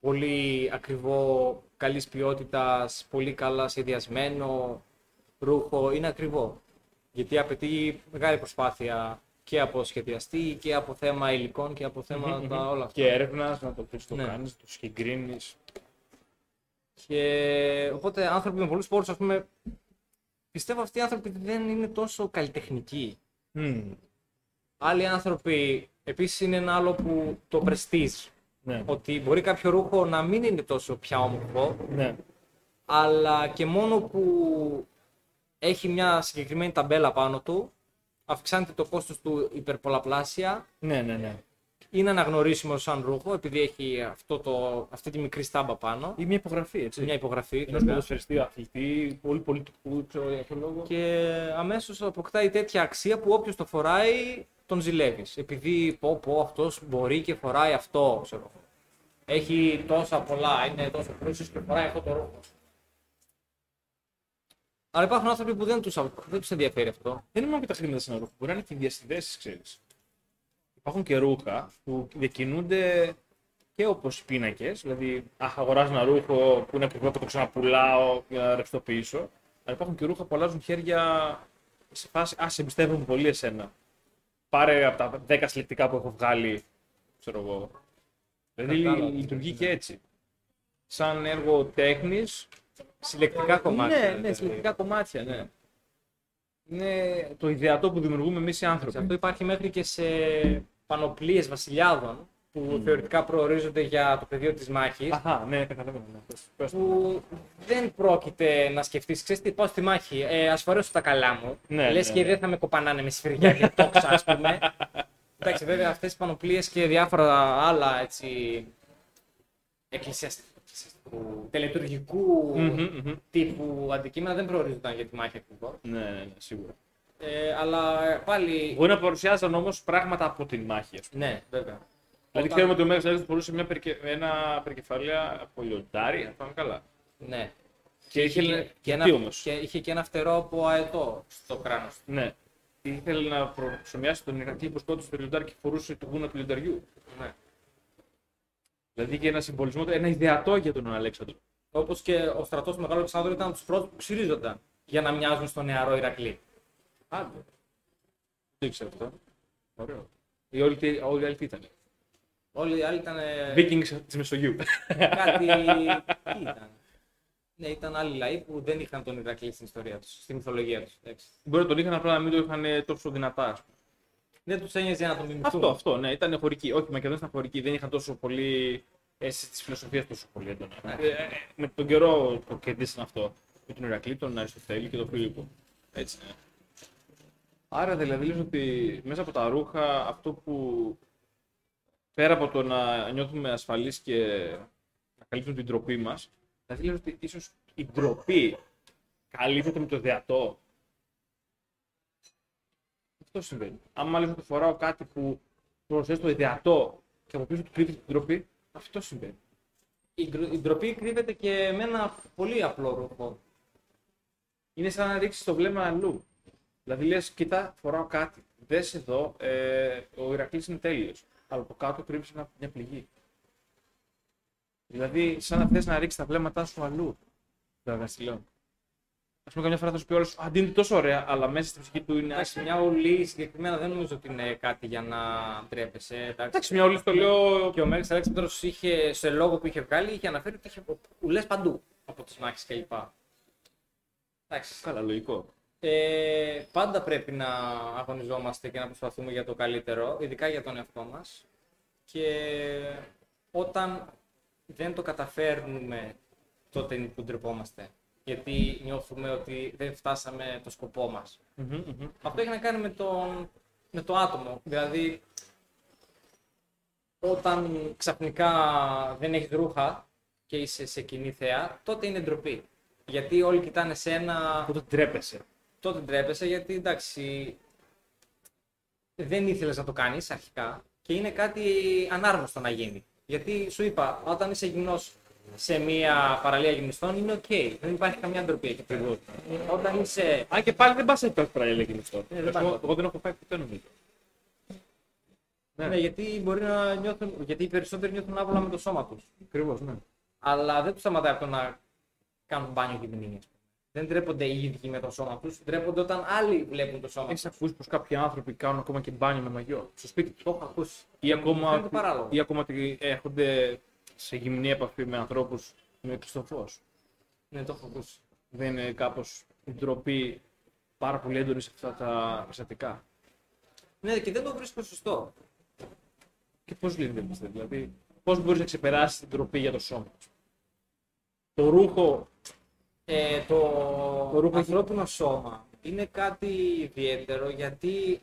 πολύ ακριβό, καλής ποιότητας, πολύ καλά σχεδιασμένο ρούχο είναι ακριβό. Γιατί απαιτεί μεγάλη προσπάθεια και από σχεδιαστή και από θέμα υλικών και από θέματα όλα αυτά. Και έρευνας, να το πεις το Ναι. κάνεις, το συγκρίνεις. Και οπότε άνθρωποι με πολλούς πόρους, ας πούμε, πιστεύω αυτοί οι άνθρωποι δεν είναι τόσο καλλιτεχνικοί. Άλλοι άνθρωποι, επίσης είναι ένα άλλο που το prestige. Ναι. Ότι μπορεί κάποιο ρούχο να μην είναι τόσο πια όμορφο, ναι. αλλά και μόνο που έχει μια συγκεκριμένη ταμπέλα πάνω του, αυξάνεται το κόστος του υπερπολαπλάσια, Ναι, ναι, ναι. είναι αναγνωρίσιμο σαν ρούχο, επειδή έχει αυτό το, αυτή τη μικρή στάμπα πάνω, Ή μια υπογραφή, έτσι. μια υπογραφή. Ενό βέβαια. ποδοσφαιριστή, αθλητή, πολύ πολιτικού, ξέρω για ποιο λόγο. Και αμέσως αποκτάει τέτοια αξία που όποιος το φοράει τον ζηλεύεις. Επειδή πω πω αυτός μπορεί και φοράει αυτό, ξέρω. Έχει τόσα πολλά, είναι τόσο πλούσιος και φοράει αυτό το ρούχο. Αλλά υπάρχουν άνθρωποι που δεν τους, δεν τους ενδιαφέρει αυτό. Δεν είναι μόνο και τα χρήματα σε ένα ρούχο, μπορεί να είναι και οι διασυνδέσει, ξέρεις. Υπάρχουν και ρούχα που διακινούνται και όπως οι πίνακες. Δηλαδή, αχ, αγοράζω ένα ρούχο που είναι ακριβό και το ξαναπουλάω για να ρευστοποιήσω. Αλλά υπάρχουν και ρούχα που αλλάζουν χέρια σε φάση, Α, σε εμπιστεύομαι πολύ εσένα. Πάρε από τα 10 συλλεκτικά που έχω βγάλει, ξέρω εγώ. Δηλαδή, Κατάλαβα. λειτουργεί και έτσι. Σαν έργο τέχνης, Συλλεκτικά κομμάτια. ναι, δηλαδή. ναι, συλλεκτικά κομμάτια, ναι. Είναι το ιδεατό που δημιουργούμε εμείς οι άνθρωποι. Αυτό υπάρχει μέχρι και σε πανοπλίες βασιλιάδων που θεωρητικά προορίζονται για το πεδίο της μάχης. Αχα, ναι, καταλαβαίνω. Ναι. Πες- πες το. που δεν πρόκειται να σκεφτείς, ξέρεις τι, πάω στη μάχη. Ε, Α φορέσω τα καλά μου. Ναι, Λες ναι, και ναι. δεν θα με κοπανάνε με σφυριά και τόξα, ας πούμε. Εντάξει, βέβαια αυτές οι πανοπλίες και διάφορα άλλα έτσι. εκκλησιαστικού, τελετουργικού Μμμ, μμμ. τύπου αντικείμενα δεν προορίζονταν για τη μάχη ακριβώς. Ναι, ναι, ναι, σίγουρα. Ε, αλλά πάλι. Μπορεί να παρουσιάζαν όμως πράγματα από την μάχη. Ας πούμε. Ναι, βέβαια. Δηλαδή, Όταν- ξέρουμε ότι ο Μέγα Αλέξανδρος φορούσε μια περικε... ένα περικεφαλαία από λιοντάρι, αν πάμε καλά. Ναι. Και Είχε ήθελε. και, Τι ένα, όμως; και είχε και ένα φτερό από αετό στο κράνος του. Ναι. Ήθελε να προσωμιάσει τον Ηρακλή που σκότωσε το λιοντάρι και φορούσε το γούνα του λιονταριού. Ναι. Δηλαδή και ένα συμβολισμό, ένα ιδεατό για τον Αλέξανδρο. Όπως και ο στρατός του Μεγάλου Αλεξάνδρου ήταν από τους πρώτους που ξυρίζονταν για να μοιάζουν στο νεαρό Ηρακλή. Άντε. Δεν ξέρω αυτό. Ωραίο. Οι όλοι, τι- όλοι οι άλλοι τι ήταν. Όλοι οι άλλοι ήταν. Vikings τη Μεσογείου. κάτι. Τι ήταν; Ναι, ήταν άλλοι λαοί που δεν είχαν τον Ηρακλή στην ιστορία τους, στη μυθολογία τους. Μπορεί να τον είχαν απλά να μην το είχαν τόσο δυνατά. ας πούμε. Δεν τους ένοιαζε να τον μιμηθούν. Αυτό, αυτό, ναι, ήταν χωρική. Όχι, οι Μακεδόνες ήταν χωρικοί, δεν είχαν τόσο πολύ αίσθηση της φιλοσοφίας τόσο πολύ έντονα. Ναι. Ε, ε, με τον καιρό το κερδίσαν αυτό. Με τον Ηρακλή, τον Αριστοτέλη και τον Φίλιππο. Έτσι είναι. Άρα δηλαδή λες ότι μέσα από τα ρούχα αυτό που πέρα από το να νιώθουμε ασφαλείς και να καλύπτουν την ντροπή μας, δηλαδή λες ότι ίσως η ντροπή καλύπτεται με το δεατό. Αυτό συμβαίνει. Αν μάλιστα το φοράω κάτι που προσθέτει το ιδεατό και από πίσω του κρύβεται την ντροπή, αυτό συμβαίνει. Η, ντρο- η ντροπή κρύβεται και με ένα πολύ απλό ρούχο. Είναι σαν να ρίξεις το βλέμμα αλλού. Δηλαδή λες, κοίτα, φοράω κάτι. Δες εδώ, ε, ο Ηρακλής είναι τέλειος. Αλλά από κάτω κρύβει μια, μια πληγή. Δηλαδή, σαν να θες να ρίξεις τα βλέμματά σου αλλού. Δραγαστηλών. Α πούμε, καμιά φορά θα σου πει όλος, αντί είναι τόσο ωραία, αλλά μέσα στην ψυχή του είναι Εντάξει, άσχημη. μια ουλή συγκεκριμένα δεν νομίζω ότι είναι κάτι για να ντρέπεσαι. Εντάξει. Εντάξει, μια όλη το λέω. Και ο Μέγας Αλέξανδρος είχε, σε λόγο που είχε βγάλει, είχε αναφέρει ότι είχε ουλές παντού από τις μάχες κλπ. Εντάξει. Καλά, λογικό. Ε, πάντα πρέπει να αγωνιζόμαστε και να προσπαθούμε για το καλύτερο, ειδικά για τον εαυτό μας. Και όταν δεν το καταφέρνουμε, τότε είναι που ντρεπόμαστε. Γιατί νιώθουμε ότι δεν φτάσαμε το σκοπό μας. Μμμ, μμμ. Αυτό έχει να κάνει με, τον, με το άτομο. Δηλαδή, όταν ξαφνικά δεν έχεις ρούχα και είσαι σε κοινή θέα, τότε είναι ντροπή. Γιατί όλοι κοιτάνε σε ένα Οπότε τρέπεσαι. Τότε ντρέπεσαι γιατί εντάξει δεν ήθελες να το κάνεις αρχικά και είναι κάτι ανάρμοστο να γίνει. Γιατί σου είπα, όταν είσαι γυμνός σε μια παραλία γυμνιστών είναι οκ. Δεν υπάρχει καμιά ντροπή εκεί πέρα. Όταν είσαι. Αν και πάλι δεν πας έτσι τόσο παραλία γυμνιστών. δεν Εγώ, πάει. εγώ δεν έχω πάει ποτέ νομίζω. Ναι, γιατί μπορεί να νιώθουν. Γιατί οι περισσότεροι νιώθουν άβολα με το σώμα τους. Ακριβώς, ναι. Αλλά δεν τους σταματάει από το να κάνουν μπάνιο γυμνή. Δεν ντρέπονται οι ίδιοι με το σώμα τους. Ντρέπονται όταν άλλοι βλέπουν το σώμα Έχει τους. ακούσει πως κάποιοι άνθρωποι κάνουν ακόμα και μπάνιο με μαγιό στο σπίτι τους. Το έχω ακούσει. Ή ακόμα, Φαίνεται παράλογο. ή ακόμα ότι έρχονται σε γυμνή επαφή με ανθρώπους με κλειστό φως. Ναι, το έχω ακούσει. Δεν είναι κάπως η ντροπή πάρα πολύ έντονη σε αυτά τα περιστατικά. Ναι, και δεν το βρίσκω σωστό. Και πώς λύνεται αυτό, δηλαδή, πώς μπορείς να ξεπεράσεις την ντροπή για το σώμα. σου; Το ρούχο. Ε, το, Το ρούχο έχει- ανθρώπινο σώμα είναι κάτι ιδιαίτερο γιατί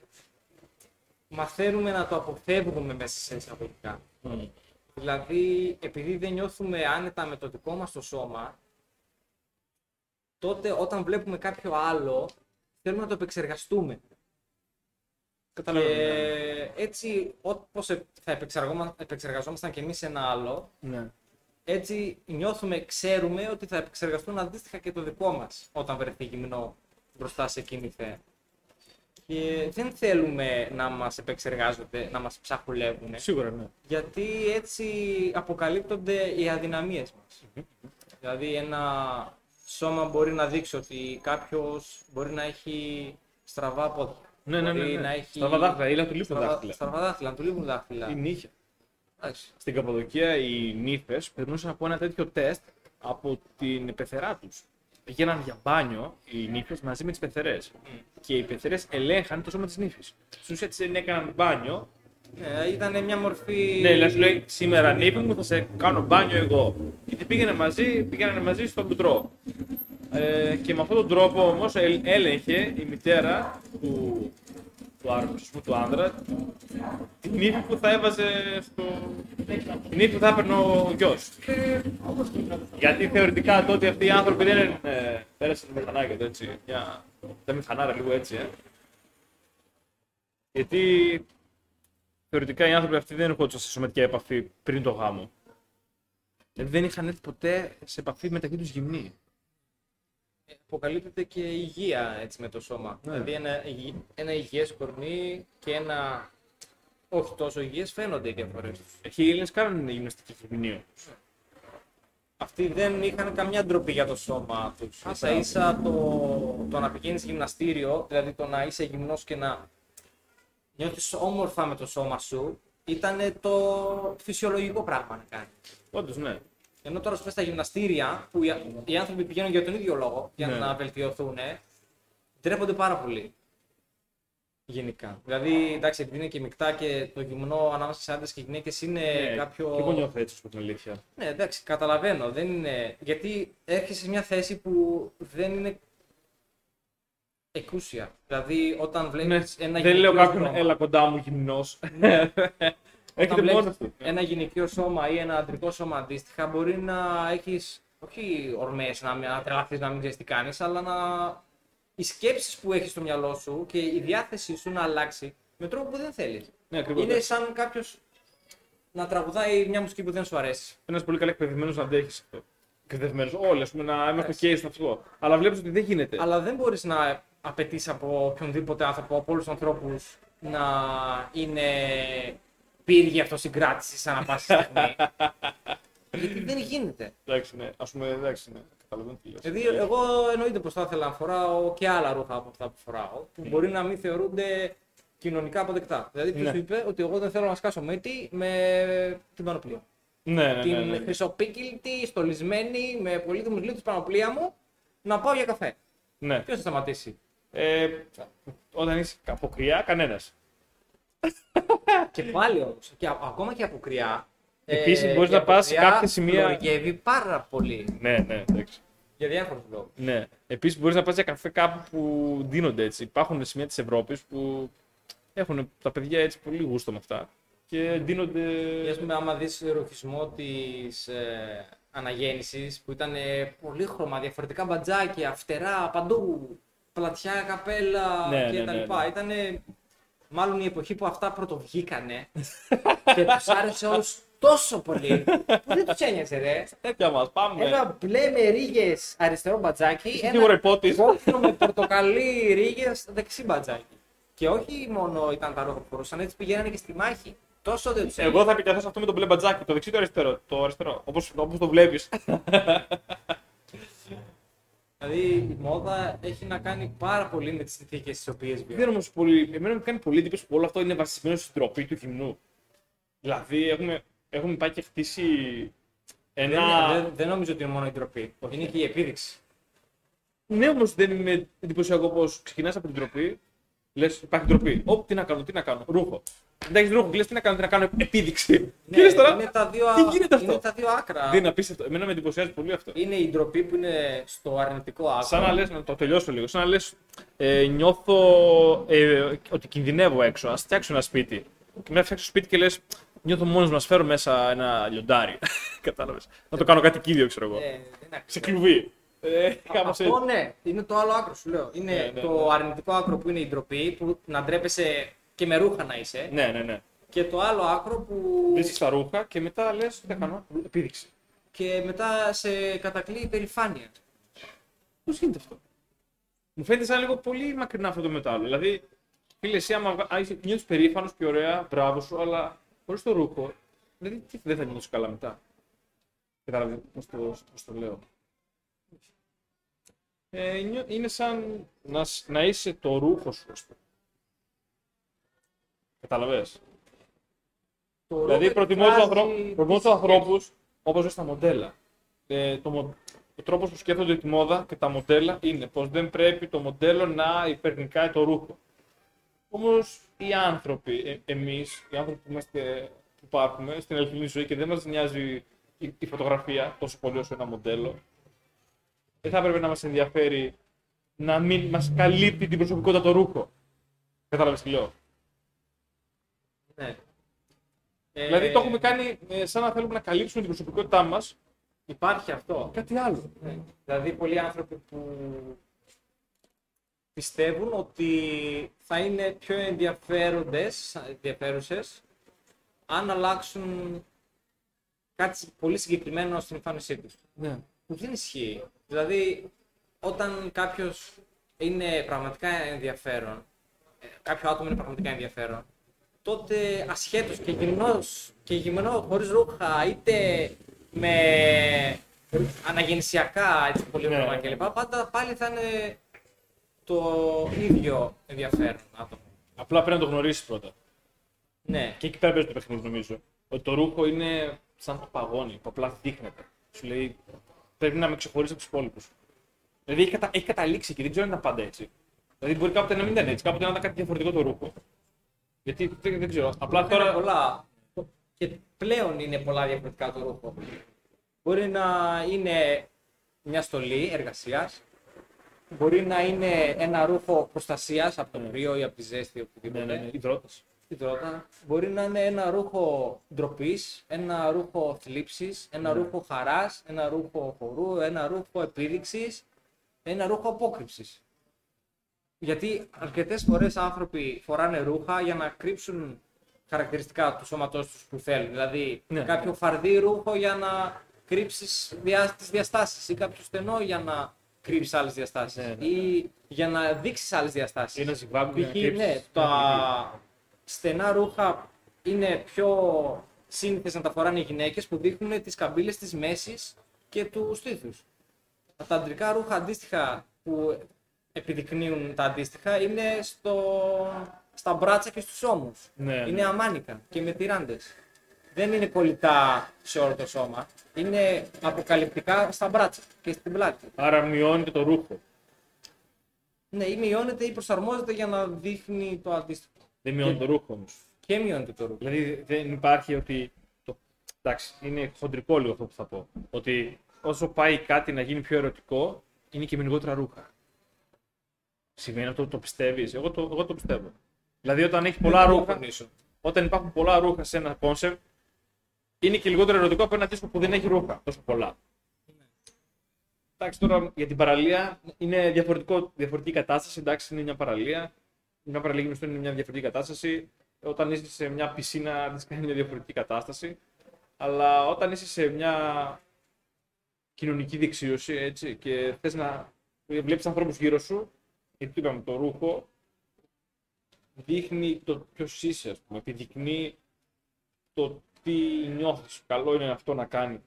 μαθαίνουμε να το αποφεύγουμε μέσα σε εισαγωγικά. Δηλαδή, επειδή δεν νιώθουμε άνετα με το δικό μας το σώμα, τότε όταν βλέπουμε κάποιο άλλο, θέλουμε να το επεξεργαστούμε. Καταλαβαίνω. Και έτσι, όπως ε- θα επεξεργόμα- επεξεργαζόμασταν και εμείς ένα άλλο, Ναι. Έτσι νιώθουμε, ξέρουμε ότι θα επεξεργαστούν αντίστοιχα και το δικό μας όταν βρεθεί γυμνό μπροστά σε εκείνη θέα. Και δεν θέλουμε να μας επεξεργάζονται, να μας ψαχουλεύουν, Σίγουρα, ναι. γιατί έτσι αποκαλύπτονται οι αδυναμίες μας. Δηλαδή ένα σώμα μπορεί να δείξει ότι κάποιος μπορεί να έχει στραβά πόδια. Ναι, ναι, ναι. Μπορεί ναι. να έχει Στραβά δάχτυλα, ή να του λείπουν στραβά- δάχτυλα. Στραβά δάχτυλα, να του λείπουν δάχτυλα. Η νύχια. Εντάξει. Στην Καπαδοκία οι νύφες περνούσαν από ένα τέτοιο τεστ από την πεθερά τους. Πήγαιναν για μπάνιο οι νύφες μαζί με τις πεθερές. Και οι πεθερές ελέγχαν το σώμα τη νύφη. Του έτσι δεν έκαναν μπάνιο. Ναι, ήταν μια μορφή. Ναι, λες, σου λέει σήμερα νύφη μου θα σε κάνω μπάνιο εγώ. Και πήγαινε μαζί, πήγαιναν μαζί στο κουτρό. Ε, και με αυτόν τον τρόπο όμως έλεγχε η μητέρα του, του, άντρα, ας πούμε, του άνδρα την νύφη που θα έβαζε στο. την νύφη που θα έπαιρνε ο γιος. Γιατί θεωρητικά τότε αυτοί οι άνθρωποι δεν είναι. Ε, πέρασαν με μηχανάκια του έτσι. Μια... Δεν μηχανάρα λίγο έτσι, ε. Γιατί θεωρητικά οι άνθρωποι αυτοί δεν ερχόντουσαν σε σωματική επαφή πριν το γάμο. Δηλαδή δεν είχαν έρθει ποτέ σε επαφή μεταξύ τους γυμνοί. Αποκαλύπτεται και η υγεία έτσι, με το σώμα. Ναι. Δηλαδή ένα, υγι- ένα υγιές κορμί και ένα όχι τόσο υγιές φαίνονται οι διαφορές τους. Εκεί οι Έλληνες κάνουν γυμναστική γυμνίο. Αυτοί δεν είχαν καμιά ντροπή για το σώμα τους. σα ίσα το, το να πηγαίνεις γυμναστήριο, δηλαδή το να είσαι γυμνός και να νιώθεις όμορφα με το σώμα σου, ήταν το φυσιολογικό πράγμα να κάνεις. Όντως, ναι. Ενώ τώρα σου στα γυμναστήρια που οι, οι άνθρωποι πηγαίνουν για τον ίδιο λόγο, για Ναι. να βελτιωθούν, ντρέπονται πάρα πολύ. Γενικά. Δηλαδή, εντάξει, επειδή είναι και μεικτά και το γυμνό ανάμεσα σε άντρες και γυναίκες είναι Ναι, κάποιο. Και εγώ νιώθω έτσι, από την αλήθεια. Ναι, εντάξει, καταλαβαίνω. Δεν είναι... Γιατί έρχεσαι σε μια θέση που δεν είναι εκούσια. Δηλαδή, όταν βλέπεις Ναι, ένα δεν λέω γυναικείο κάποιον, σώμα- έλα κοντά μου γυμνός. όταν Έχετε μόνος βλέπεις αυτό. ένα γυναικείο σώμα ή ένα αντρικό σώμα αντίστοιχα, μπορεί να έχεις όχι ορμές, να, μην- να τρελαθείς, να μην ξέρεις τι κάνεις, αλλά να. Οι σκέψεις που έχεις στο μυαλό σου και η διάθεσή σου να αλλάξει με τρόπο που δεν θέλεις. Ναι, ακριβώς. Είναι σαν κάποιος να τραγουδάει μια μουσική που δεν σου αρέσει. Ένας πολύ καλά εκπαιδευμένος να αντέχεις αυτό. Εκπαιδευμένος. Όλοι, ας πούμε, να είμαστε Εντάξει. ok στο αυτό. Αλλά βλέπεις ότι δεν γίνεται. Αλλά δεν μπορείς να απαιτείς από οποιονδήποτε άνθρωπο, από όλους τους ανθρώπους, να είναι πύργη αυτοσυγκράτησης σαν να πάση στιγμή. Γιατί δεν γίνεται. Εντάξει, ναι. Α πούμε, εντάξει, ναι. Καταλαβαίνω τι λες. Δηλαδή, εγώ εννοείται πως θα ήθελα να φοράω και άλλα ρούχα από αυτά που φοράω, που μπορεί να μην θεωρούνται κοινωνικά αποδεκτά. Δηλαδή, ποιο Ναι. σου είπε ότι εγώ δεν θέλω να σκάσω μέτη με την πανοπλία. Ναι, ναι, την ναι. ναι, ναι. χρυσοπίκυλτη, στολισμένη, με πολύτιμου λίτρου πανοπλία μου, να πάω για καφέ. ναι. Ποιος θα σταματήσει; Ε, όταν είσαι από κρυά, κανένας. Και πάλι όμως, και α- ακόμα και από κρυά. Επίσης, μπορείς η να πας σε αποκριά κάποια σημεία- φλωριγκεύει πάρα πολύ. Ναι, ναι, εντάξει. Για διάφορους λόγους. Ναι. Επίσης, μπορείς να πας για καφέ κάπου που δίνονται έτσι. Υπάρχουν σημεία της Ευρώπης που έχουν τα παιδιά έτσι πολύ γούστο με αυτά και δίνονται. Και ας πούμε, άμα δεις ρουχισμό της ε, αναγέννησης που ήταν ε, πολύχρωμα, διαφορετικά μπατζάκια, φτερά, παντού, πλατιά, καπέλα Ναι, και ναι, τα ναι, λοιπά. ναι. Ήτανε μάλλον η εποχή που αυτά πρωτοβγήκανε και τους άρεσε όλους τόσο πολύ που δεν τους ένοιαζε ρε. Τέτοια μας, πάμε. Ένα μπλε με ρίγες αριστερό μπατζάκι, Σίγουρα ένα υπότη. κόκκινο με πορτοκαλί ρίγες δεξί μπατζάκι. Και όχι μόνο ήταν τα ρούχα που φορούσαν, έτσι πηγαίνανε και στη μάχη. Τόσο δεν τους Εγώ θα επικαθώ σε αυτό με το μπλε μπατζάκι, το δεξί ή το αριστερό. Το αριστερό. Όπως όπως το βλέπεις. Δηλαδή η μόδα έχει να κάνει πάρα πολύ με τις συνθήκες τι οποίες Δεν βιώνει. όμως πολύ. Εμένα μου κάνει πολύ εντύπωση που όλο αυτό είναι βασισμένο στην τροπή του γυμνού. Δηλαδή έχουμε, έχουμε πάει και χτίσει Δεν, ένα. δεν, δεν νομίζω ότι είναι μόνο η ντροπή. Είναι και η επίδειξη. Ναι, όμως δεν είναι εντυπωσιακό πως ξεκινάς από την τροπή, λες υπάρχει τροπή. Ωπ, τι να κάνω, τι να κάνω. Ρούχο. Εντάξει, ρούχο, λε τι να κάνω, τι να κάνω. Επίδειξη. Ναι, Τι λες τώρα. είναι, τα δύο, Τι γίνεται αυτό; είναι τα δύο άκρα. Δεν είναι απίστευτο. Εμένα με εντυπωσιάζει πολύ αυτό. Είναι η ντροπή που είναι στο αρνητικό άκρο. Σαν να λες, να το τελειώσω λίγο. Σαν να λες, ε, νιώθω ε, ότι κινδυνεύω έξω. Α φτιάξω ένα σπίτι. Και μετά φτιάξω σπίτι και λες, νιώθω μόνος να σφέρω μέσα ένα λιοντάρι. Κατάλαβες. Να το κάνω κατοικίδιο, ξέρω εγώ. Ε, δεν είναι Σε ακριβώς. κλουβί. Ε, κάπως Αυτό έτσι. ναι, είναι το άλλο άκρο σου λέω. Είναι Ναι, ναι, το ναι. αρνητικό άκρο που είναι η ντροπή, που να ντρέπεσαι και με ρούχα να είσαι. Ναι, ναι, ναι. Και το άλλο άκρο που. Βρίσκεις τα ρούχα και μετά λες, τι θα κάνω. Επίδειξη. και μετά σε κατακλεί υπερηφάνεια. Πώς γίνεται αυτό; Μου φαίνεται σαν λίγο πολύ μακρινά αυτό το μετάλλο. Δηλαδή, φίλε, εσύ άμα νιώθεις περήφανος και ωραία, μπράβο σου, αλλά χωρίς το ρούχο, δηλαδή τι δεν θα νιώθεις καλά μετά. Κατάλαβες πώς το, πώς το λέω. Ε, νιώ- είναι σαν να, σ- να είσαι το ρούχο σου, ας πούμε. Καταλαβες. Το Δηλαδή, ρούχο προτιμώ τους, εκφράζει ανθρω... προτιμώ τις τους ανθρώπους όπως ζουν στα μοντέλα. Ε, το, μο... ο τρόπος που σκέφτονται τη μόδα και τα μοντέλα είναι πως δεν πρέπει το μοντέλο να υπερνικάει το ρούχο. Όμως οι άνθρωποι, ε, εμείς, οι άνθρωποι που, είμαστε, που υπάρχουμε στην αληθινή ζωή και δεν μας νοιάζει η, η φωτογραφία τόσο πολύ όσο ένα μοντέλο, δεν θα έπρεπε να μας ενδιαφέρει να μην μας καλύπτει την προσωπικότητα το ρούχο. Κατάλαβες τι λέω; Ναι. Δηλαδή Ε, το έχουμε κάνει ε, σαν να θέλουμε να καλύψουμε την προσωπικότητά μας Υπάρχει αυτό. κάτι άλλο. Ναι. Δηλαδή, πολλοί άνθρωποι που πιστεύουν ότι θα είναι πιο ενδιαφέροντες, ενδιαφέρουσες, αν αλλάξουν κάτι πολύ συγκεκριμένο στην εμφάνισή τους. Ναι. Που δεν ισχύει. Δηλαδή, όταν κάποιος είναι πραγματικά ενδιαφέρον, ε, κάποιο άτομο είναι πραγματικά ενδιαφέρον, τότε ασχέτως και γυμνός και γυμνό χωρίς ρούχα είτε με αναγεννησιακά έτσι πολύ Ναι, ναι, ναι. κλπ. Πάντα πάλι θα είναι το ίδιο ενδιαφέρον άτομο. Απλά πρέπει να το γνωρίσεις πρώτα. Ναι, Και εκεί πέρα παίζει το παιχνίδι, νομίζω. Ότι το ρούχο είναι σαν το παγόνι που απλά δείχνεται. Σου λέει πρέπει να με ξεχωρίσει από τους υπόλοιπους. Δηλαδή έχει, κατα... έχει καταλήξει και δεν ξέρω αν ήταν πάντα έτσι. Δηλαδή μπορεί κάποτε να μην ήταν έτσι, κάποτε να ήταν κάτι διαφορετικό το ρούχο. Γιατί δεν, δεν ξέρω. Απλά τώρα τώρα. πολλά. Και πλέον είναι πολλά διαφορετικά το ρούχο. Μπορεί να είναι μια στολή εργασίας, μπορεί να είναι ένα ρούχο προστασίας από το κρύο ή από τη ζέστη ή Ναι, οτιδήποτε. ναι, ναι, υδρότας. Υδρότα. Μπορεί να είναι ένα ρούχο ντροπής, ένα ρούχο θλίψης, ένα Ναι. ρούχο χαράς, ένα ρούχο χορού, ένα ρούχο επίδειξης, ένα ρούχο απόκρυψης. Γιατί αρκετές φορές άνθρωποι φοράνε ρούχα για να κρύψουν χαρακτηριστικά του σώματός τους που θέλουν. Δηλαδή Ναι. κάποιο φαρδί ρούχο για να κρύψεις διά, τις διαστάσεις ή κάποιο στενό για να κρύψεις άλλες διαστάσεις. Ναι, ναι. Ή για να δείξεις άλλες διαστάσεις. Ή ένα ζυγβάγκο για να Π.χ. κρύψεις ναι, την τα στενά ρούχα είναι πιο σύνηθες να τα φοράνε οι γυναίκες που δείχνουν τις καμπύλες της μέσης και του στήθους. Τα αντρικά ρούχα αντίστοιχα που επιδεικνύουν τα αντίστοιχα είναι στο, στα μπράτσα και στους ώμους. Ναι, ναι. Είναι αμάνικα και με τυράντες. Δεν είναι κολλητά σε όλο το σώμα. Είναι αποκαλυπτικά στα μπράτσα και στην πλάτη. Άρα μειώνεται το ρούχο. Ναι, ή μειώνεται ή προσαρμόζεται για να δείχνει το αντίστοιχο. Δεν μειώνει το ρούχο όμως. Και μειώνεται το ρούχο. Δηλαδή δεν υπάρχει ότι. Το... Εντάξει, είναι χοντρικό λίγο αυτό που θα πω. Ότι όσο πάει κάτι να γίνει πιο ερωτικό, είναι και με λιγότερα ρούχα. Σημαίνει αυτό το πιστεύεις. Εγώ το, εγώ το πιστεύω. Δηλαδή όταν έχει πολλά Δεν ρούχα, συμφωνήσω. όταν υπάρχουν πολλά ρούχα σε ένα concept, είναι και λιγότερο ερωτικό από ένα δίσκο που δεν έχει ρούχα τόσο πολλά. Εντάξει, τώρα για την παραλία είναι διαφορετικό, διαφορετική κατάσταση. Εντάξει, είναι μια παραλία. Μια παραλία γυμνιστών είναι μια διαφορετική κατάσταση. Όταν είσαι σε μια πισίνα, δεν είναι μια διαφορετική κατάσταση. Αλλά όταν είσαι σε μια κοινωνική δεξίωση έτσι, και θες να βλέπεις ανθρώπους γύρω σου, γιατί το είπαμε, το ρούχο δείχνει το ποιος είσαι, ας πούμε. Επιδεικνύει το τι νιώθεις. Καλό είναι αυτό να κάνει.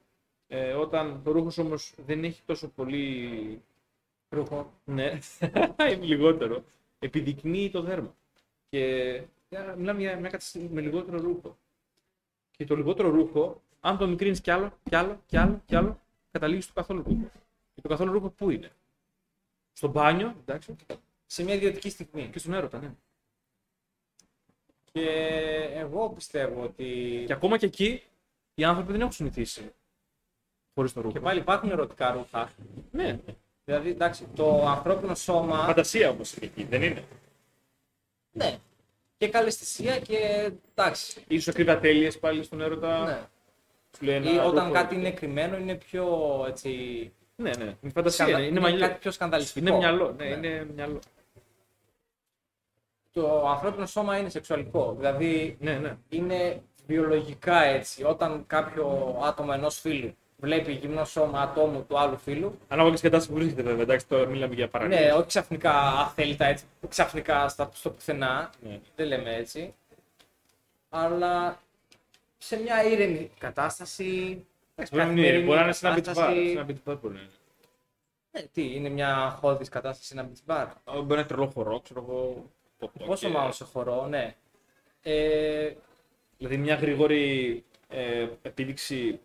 Ε, όταν το ρούχος όμως δεν έχει τόσο πολύ Ρούχο. ναι, είναι λιγότερο. Επιδεικνύει το δέρμα. Και για- μιλάμε για μια κατάσταση με λιγότερο ρούχο. Και το λιγότερο ρούχο, αν το μικρύνεις κι άλλο, κι άλλο, κι άλλο, κι άλλο, καταλήγεις στο καθόλου ρούχο. Και το καθόλου ρούχο πού είναι; Στο μπάνιο, εντάξει, Σε μια ιδιωτική στιγμή. και στον έρωτα, ναι. Και εγώ πιστεύω ότι. Και ακόμα και εκεί οι άνθρωποι δεν έχουν συνηθίσει χωρίς το ρούχο. Και πάλι υπάρχουν ερωτικά ρούχα. Ναι, Δηλαδή, εντάξει, το ανθρώπινο σώμα. φαντασία όμως είναι εκεί, δεν είναι; Ναι. Και καλεσθησία και εντάξει. Ίσως ακρίβεια τέλειες πάλι στον έρωτα. Ναι. Σου λέει ένα Ή όταν ρούχο. κάτι είναι κρυμμένο είναι πιο έτσι. Ναι, ναι. Είναι φαντασία. σκανδα- Είναι, είναι μαλλιό. κάτι πιο σκανδαλιστικό. Είναι μυαλό. Ναι, Ναι. είναι μυαλό. Το ανθρώπινο σώμα είναι σεξουαλικό. Δηλαδή Ναι, ναι. είναι βιολογικά έτσι. Όταν κάποιο άτομο ενός φίλου βλέπει γυμνό σώμα ατόμου του άλλου φίλου, Ανάλογα και στην κατάσταση που βρίσκεται, βέβαια. Εντάξει, τώρα μιλάμε για παραλία. ναι, όχι ξαφνικά αθέλητα έτσι, ξαφνικά στα, στο πουθενά, Ναι. δεν λέμε έτσι, αλλά σε μια ήρεμη κατάσταση. Εντάξει, μπορεί να είναι- καθημερινή μπορεί να είναι σε ένα beach bar. κατάσταση. Σε ένα beach bar μπορεί να είναι. Ναι, τι, είναι μια χώδης κατάσταση, ένα beach bar. Α, Μπορεί να είναι τρελό χορό, ξέρω εγώ. πω, πω, Πόσο και- μάλλον σε χορό, ναι. Ε, Δηλαδή μια γρήγορη ε, επίδειξη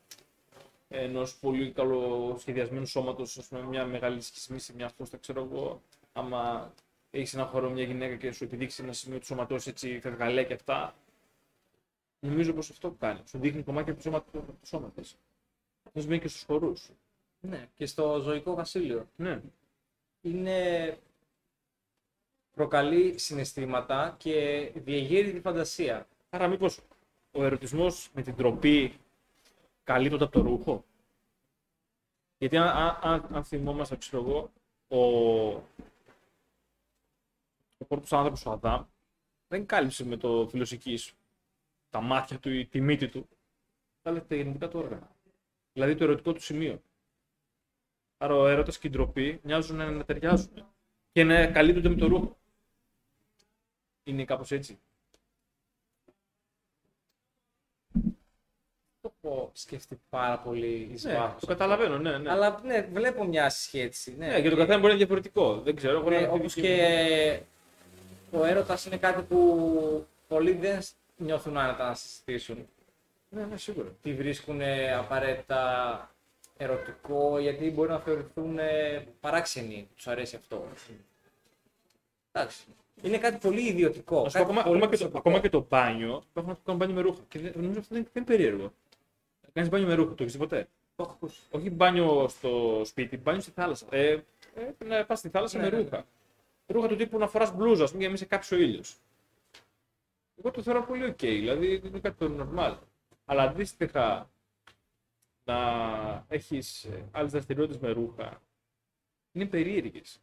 ενός πολύ καλοσχεδιασμένου σώματος, ας πούμε, μια μεγάλη σχισμή σε μια φούστα, ξέρω εγώ. Άμα έχεις ένα χώρο μια γυναίκα και σου επιδείξει ένα σημείο του σώματό έτσι, φευγαλέ και αυτά. Νομίζω πως αυτό που κάνει. Σου δείχνει κομμάτια του σώματος του σώματο. Αυτό συμβαίνει και στους χορούς. ναι, και στο ζωικό βασίλειο. Ναι. είναι προκαλεί συναισθήματα και διεγείρει τη φαντασία. Άρα, μήπως ο ερωτισμός με την τροπή καλύπτονται από το ρούχο; Γιατί αν, αν, αν, αν θυμόμαστε, ξέρω εγώ, ο, ο πρώτος άνθρωπος, ο Αδάμ, δεν κάλυψε με το φιλοσική τα μάτια του ή τη μύτη του. Κάλυψε τα γεννητικά του όργανα. Δηλαδή το ερωτικό του σημείο. Άρα ο έρωτας και η ντροπή μοιάζουν να ταιριάζουν και να καλύπτονται με το ρούχο. Είναι κάπως έτσι. Το έχω σκεφτεί πάρα πολύ εις. Ναι, το καταλαβαίνω, ναι, ναι. Αλλά ναι, βλέπω μια σχέση. Ναι. ναι, για το καθένα μπορεί να είναι διαφορετικό. Δεν ξέρω. Ναι, και ο έρωτας είναι κάτι που πολλοί δεν νιώθουν άνετα να συζητήσουν. Ναι, ναι, σίγουρα. Τι βρίσκουν ε, απαραίτητα ερωτικό, γιατί μπορεί να θεωρηθούν ε, παράξενοι, τους αρέσει αυτό. Εντάξει. Είναι κάτι πολύ ιδιωτικό. Να σου πω, κάτι ακόμα, πολύ ακόμα, και το, προσωπικό. ακόμα και το μπάνιο, υπάρχουν να κάνουν μπάνιο με ρούχα. Και δεν- νομίζω αυτό δεν, δεν είναι περίεργο. Κάνεις μπάνιο με ρούχα, το έχεις ποτέ; Το έχω ακούσει. Όχι μπάνιο στο σπίτι, μπάνιο στη θάλασσα. Ε, ε, να πας στη θάλασσα Ναι, με ναι, ρούχα. Ρούχα του τύπου να φοράς μπλούζα, ας πούμε, για να μην σε κάψει ο ήλιος. Εγώ το θεωρώ πολύ οκ, δηλαδή είναι κάτι το normal. Αλλά αντίστοιχα να έχεις άλλες δραστηριότητες με ρούχα είναι περίεργες.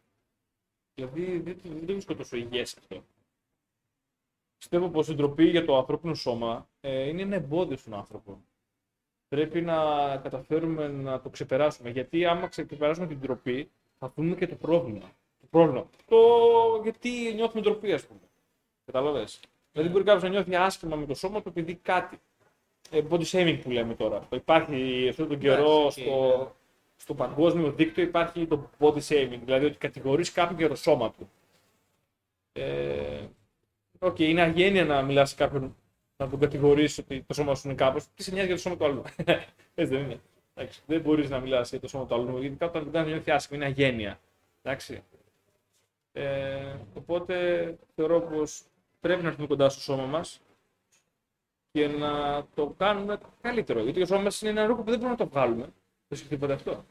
Δηλαδή δεν το δεν το βρίσκω τόσο υγιές αυτό. Πιστεύω πως η ντροπή για το ανθρώπινο σώμα ε, είναι ένα εμπόδιο στον άνθρωπο. Πρέπει να καταφέρουμε να το ξεπεράσουμε. Γιατί άμα ξεπεράσουμε την ντροπή, θα δούμε και το πρόβλημα. Το πρόβλημα. Το γιατί νιώθουμε ντροπή, ας πούμε. Κατάλαβες; Δηλαδή, μπορεί κάποιος να νιώθει άσχημα με το σώμα του επειδή κάτι. Ε, body shaming που λέμε τώρα. Το υπάρχει αυτόν τον καιρό Εντάξει, στο, ναι. στο παγκόσμιο δίκτυο υπάρχει το body shaming. Δηλαδή ότι κατηγορείς κάποιον για το σώμα του. Ε, Οκ, είναι αγένεια να μιλάς σε κάποιον να τον κατηγορήσει ότι το σώμα σου είναι κάπως. Τι σε νοιάζει για το σώμα του άλλου. Έτσι δεν είναι. Εντάξει, δεν μπορείς να μιλάς για το σώμα του άλλου. Γιατί όταν τον κάνει νιώθει άσχημα, είναι αγένεια. Εντάξει. Ε, οπότε θεωρώ πως πρέπει να έρθουμε κοντά στο σώμα μας και να το κάνουμε καλύτερο. Γιατί το σώμα μας είναι ένα ρούχο που δεν μπορούμε να το βγάλουμε. Δεν σκεφτείτε ποτέ αυτό.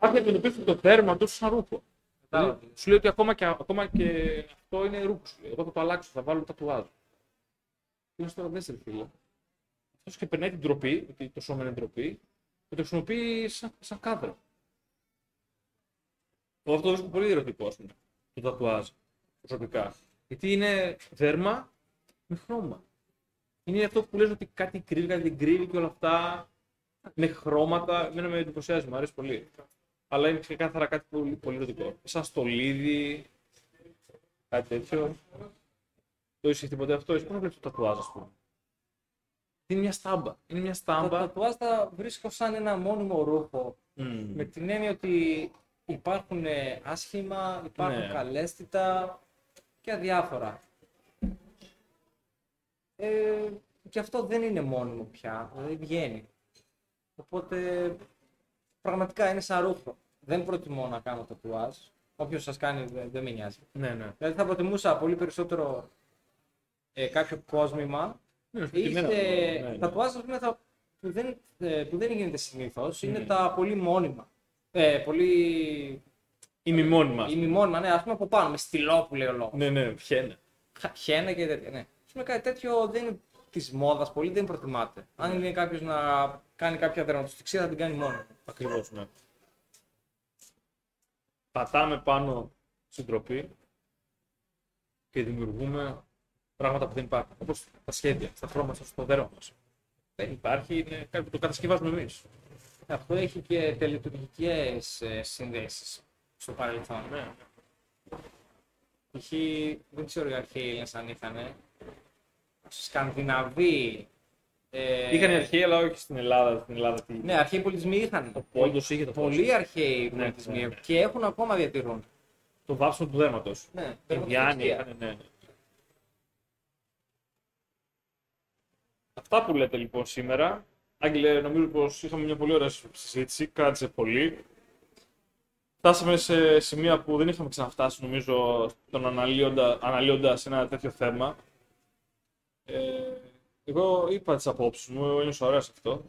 Κάποιοι αντιμετωπίζουν το θέρμα του σαν ρούχο. Κατάλαβα. Δηλαδή, Σου λέει ότι ακόμα και, ακόμα και αυτό είναι ρούχο. σου λέει. Εγώ θα το αλλάξω, θα βάλω τα τουάζ. Τι είναι τώρα δεν σε φίλε. Αυτός και περνάει την τροπή, ότι το σώμα είναι ντροπή, και το χρησιμοποιεί σαν, σαν κάδρο. Εγώ αυτός το βρίσκω πολύ ερωτικός, α πούμε. Το τατουάζ προσωπικά. Γιατί είναι δέρμα με χρώμα. Είναι αυτό που λες ότι κάτι κρύβει, κάτι δεν κρύβει και όλα αυτά με χρώματα. Εμένα με εντυπωσιάζει, μου αρέσει πολύ. Αλλά είναι ξεκάθαρα κάτι πολύ, πολύ ερωτικό. Σαν στολίδι, κάτι τέτοιο. Το είσαι ποτέ αυτό, εσύ πώς βλέπεις το τατουάζ, ας πούμε; Είναι μια στάμπα. Είναι μια Τα στάμπα. τατουάζ τα βρίσκω σαν ένα μόνιμο ρούχο. Μμμ. Με την έννοια ότι υπάρχουν ε, άσχημα, υπάρχουν Ναι. καλέσθητα και αδιάφορα. Ε, και αυτό δεν είναι μόνιμο πια, δηλαδή βγαίνει. Οπότε πραγματικά είναι σαν ρούχο. Δεν προτιμώ να κάνω τατουάζ. Όποιος σας κάνει δεν, δεν με νοιάζει. Ναι, ναι. Δηλαδή θα προτιμούσα πολύ περισσότερο ε, κάποιο κόσμημα Ναι, ή σκεπτημένα σε αυτό, ναι, ναι. τατουάζ ας πούμε, θα- που, δεν, ε, που δεν γίνεται συνήθως είναι Μμμ. τα πολύ μόνιμα. Ε, πολύ Ημιμόνιμα. ημιμόνιμα, ναι, ας πούμε από πάνω, με στυλό που λέει ο λόγος. Ναι, ναι, πιένε. Χένα και τέτοια. Ναι. Ας πούμε κάτι τέτοιο δεν είναι της μόδας πολύ, δεν προτιμάται. Αν είναι κάποιος να κάνει κάποια δερματοστηξία θα την κάνει μόνο. Ακριβώς, ναι. Πατάμε πάνω στην τροπή και δημιουργούμε πράγματα που δεν υπάρχουν. Όπως τα σχέδια, στα χρώματα, στο δέρμα μας. Δεν υπάρχει, είναι κάτι που το κατασκευάζουμε εμείς. Αυτό έχει και τελετουργικές συνδέσεις στο παρελθόν. Ναι. Π.χ. δεν ξέρω οι αρχαίοι Έλληνες αν είχαν. Σκανδιναβοί. Ε, Είχαν οι αρχαίοι, αλλά όχι στην Ελλάδα. Στην Ελλάδα τι... Ναι, αρχαίοι πολιτισμοί είχαν. Ο Πόντος είχε το Πολύ αρχαίοι Ναι, πολιτισμοί ναι. και έχουν ακόμα διατηρούν. Το βάψιμο του δέρματος. Ναι, Οι Ινδιάνοι δερματοστηξία. είχαν, ναι, ναι. Αυτά που λέτε λοιπόν σήμερα. Άγγελε, νομίζω πως είχαμε μια πολύ ωραία συζήτηση, κράτησε πολύ. Φτάσαμε σε σημεία που δεν είχαμε ξαναφτάσει, νομίζω, τον αναλύοντα, αναλύοντας ένα τέτοιο θέμα. Ε, εγώ είπα τις απόψεις μου, ένιωσα ωραία σε αυτό.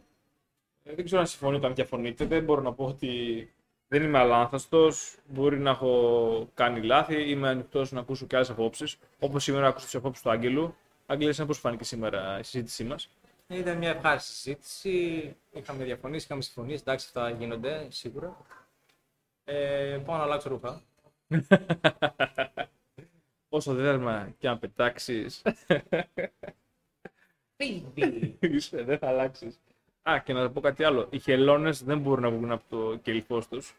Ε, δεν ξέρω αν συμφωνείτε, αν διαφωνείτε. Δεν μπορώ να πω ότι δεν είμαι αλάνθαστος. Μπορεί να έχω κάνει λάθη. Είμαι ανοιχτός να ακούσω και άλλες απόψεις. Όπως σήμερα άκουσα τις απόψεις του Άγγελου. Άγγελε, εσένα πώς φάνηκε σήμερα η συζήτησή μας. Ήταν μια ευχάριστη συζήτηση. Είχαμε διαφωνήσει, είχαμε συμφωνήσει. Εντάξει, αυτά γίνονται σίγουρα. Ε, πάω να αλλάξω ρούχα. Όσο δέρμα και αν πετάξεις, δεν θα αλλάξεις. Α, και να πω κάτι άλλο. Οι χελώνες δεν μπορούν να βγουν από το κελυφός τους.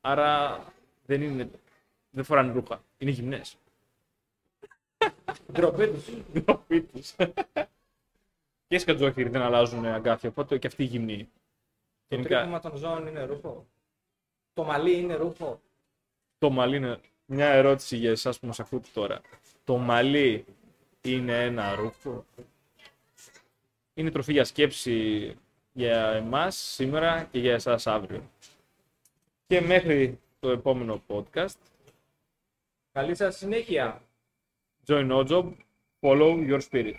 Άρα δεν, είναι, δεν φοράνε ρούχα. Είναι γυμνές. Ντροπή τους. Ντροπή τους. Και οι σκατζόχυροι δεν αλλάζουν αγκάθια, οπότε και αυτοί γυμνοί. Το Γενικά, τρύπημα των ζώων είναι ρούχο. Το μαλλί είναι ρούχο. το μαλλί είναι μια ερώτηση για εσάς που μας ακούτε τώρα. Το μαλλί είναι ένα ρούχο; Είναι τροφή για σκέψη για εμάς σήμερα και για εσάς αύριο. Και μέχρι το επόμενο podcast, Καλή σας συνέχεια. join no job, follow your spirit.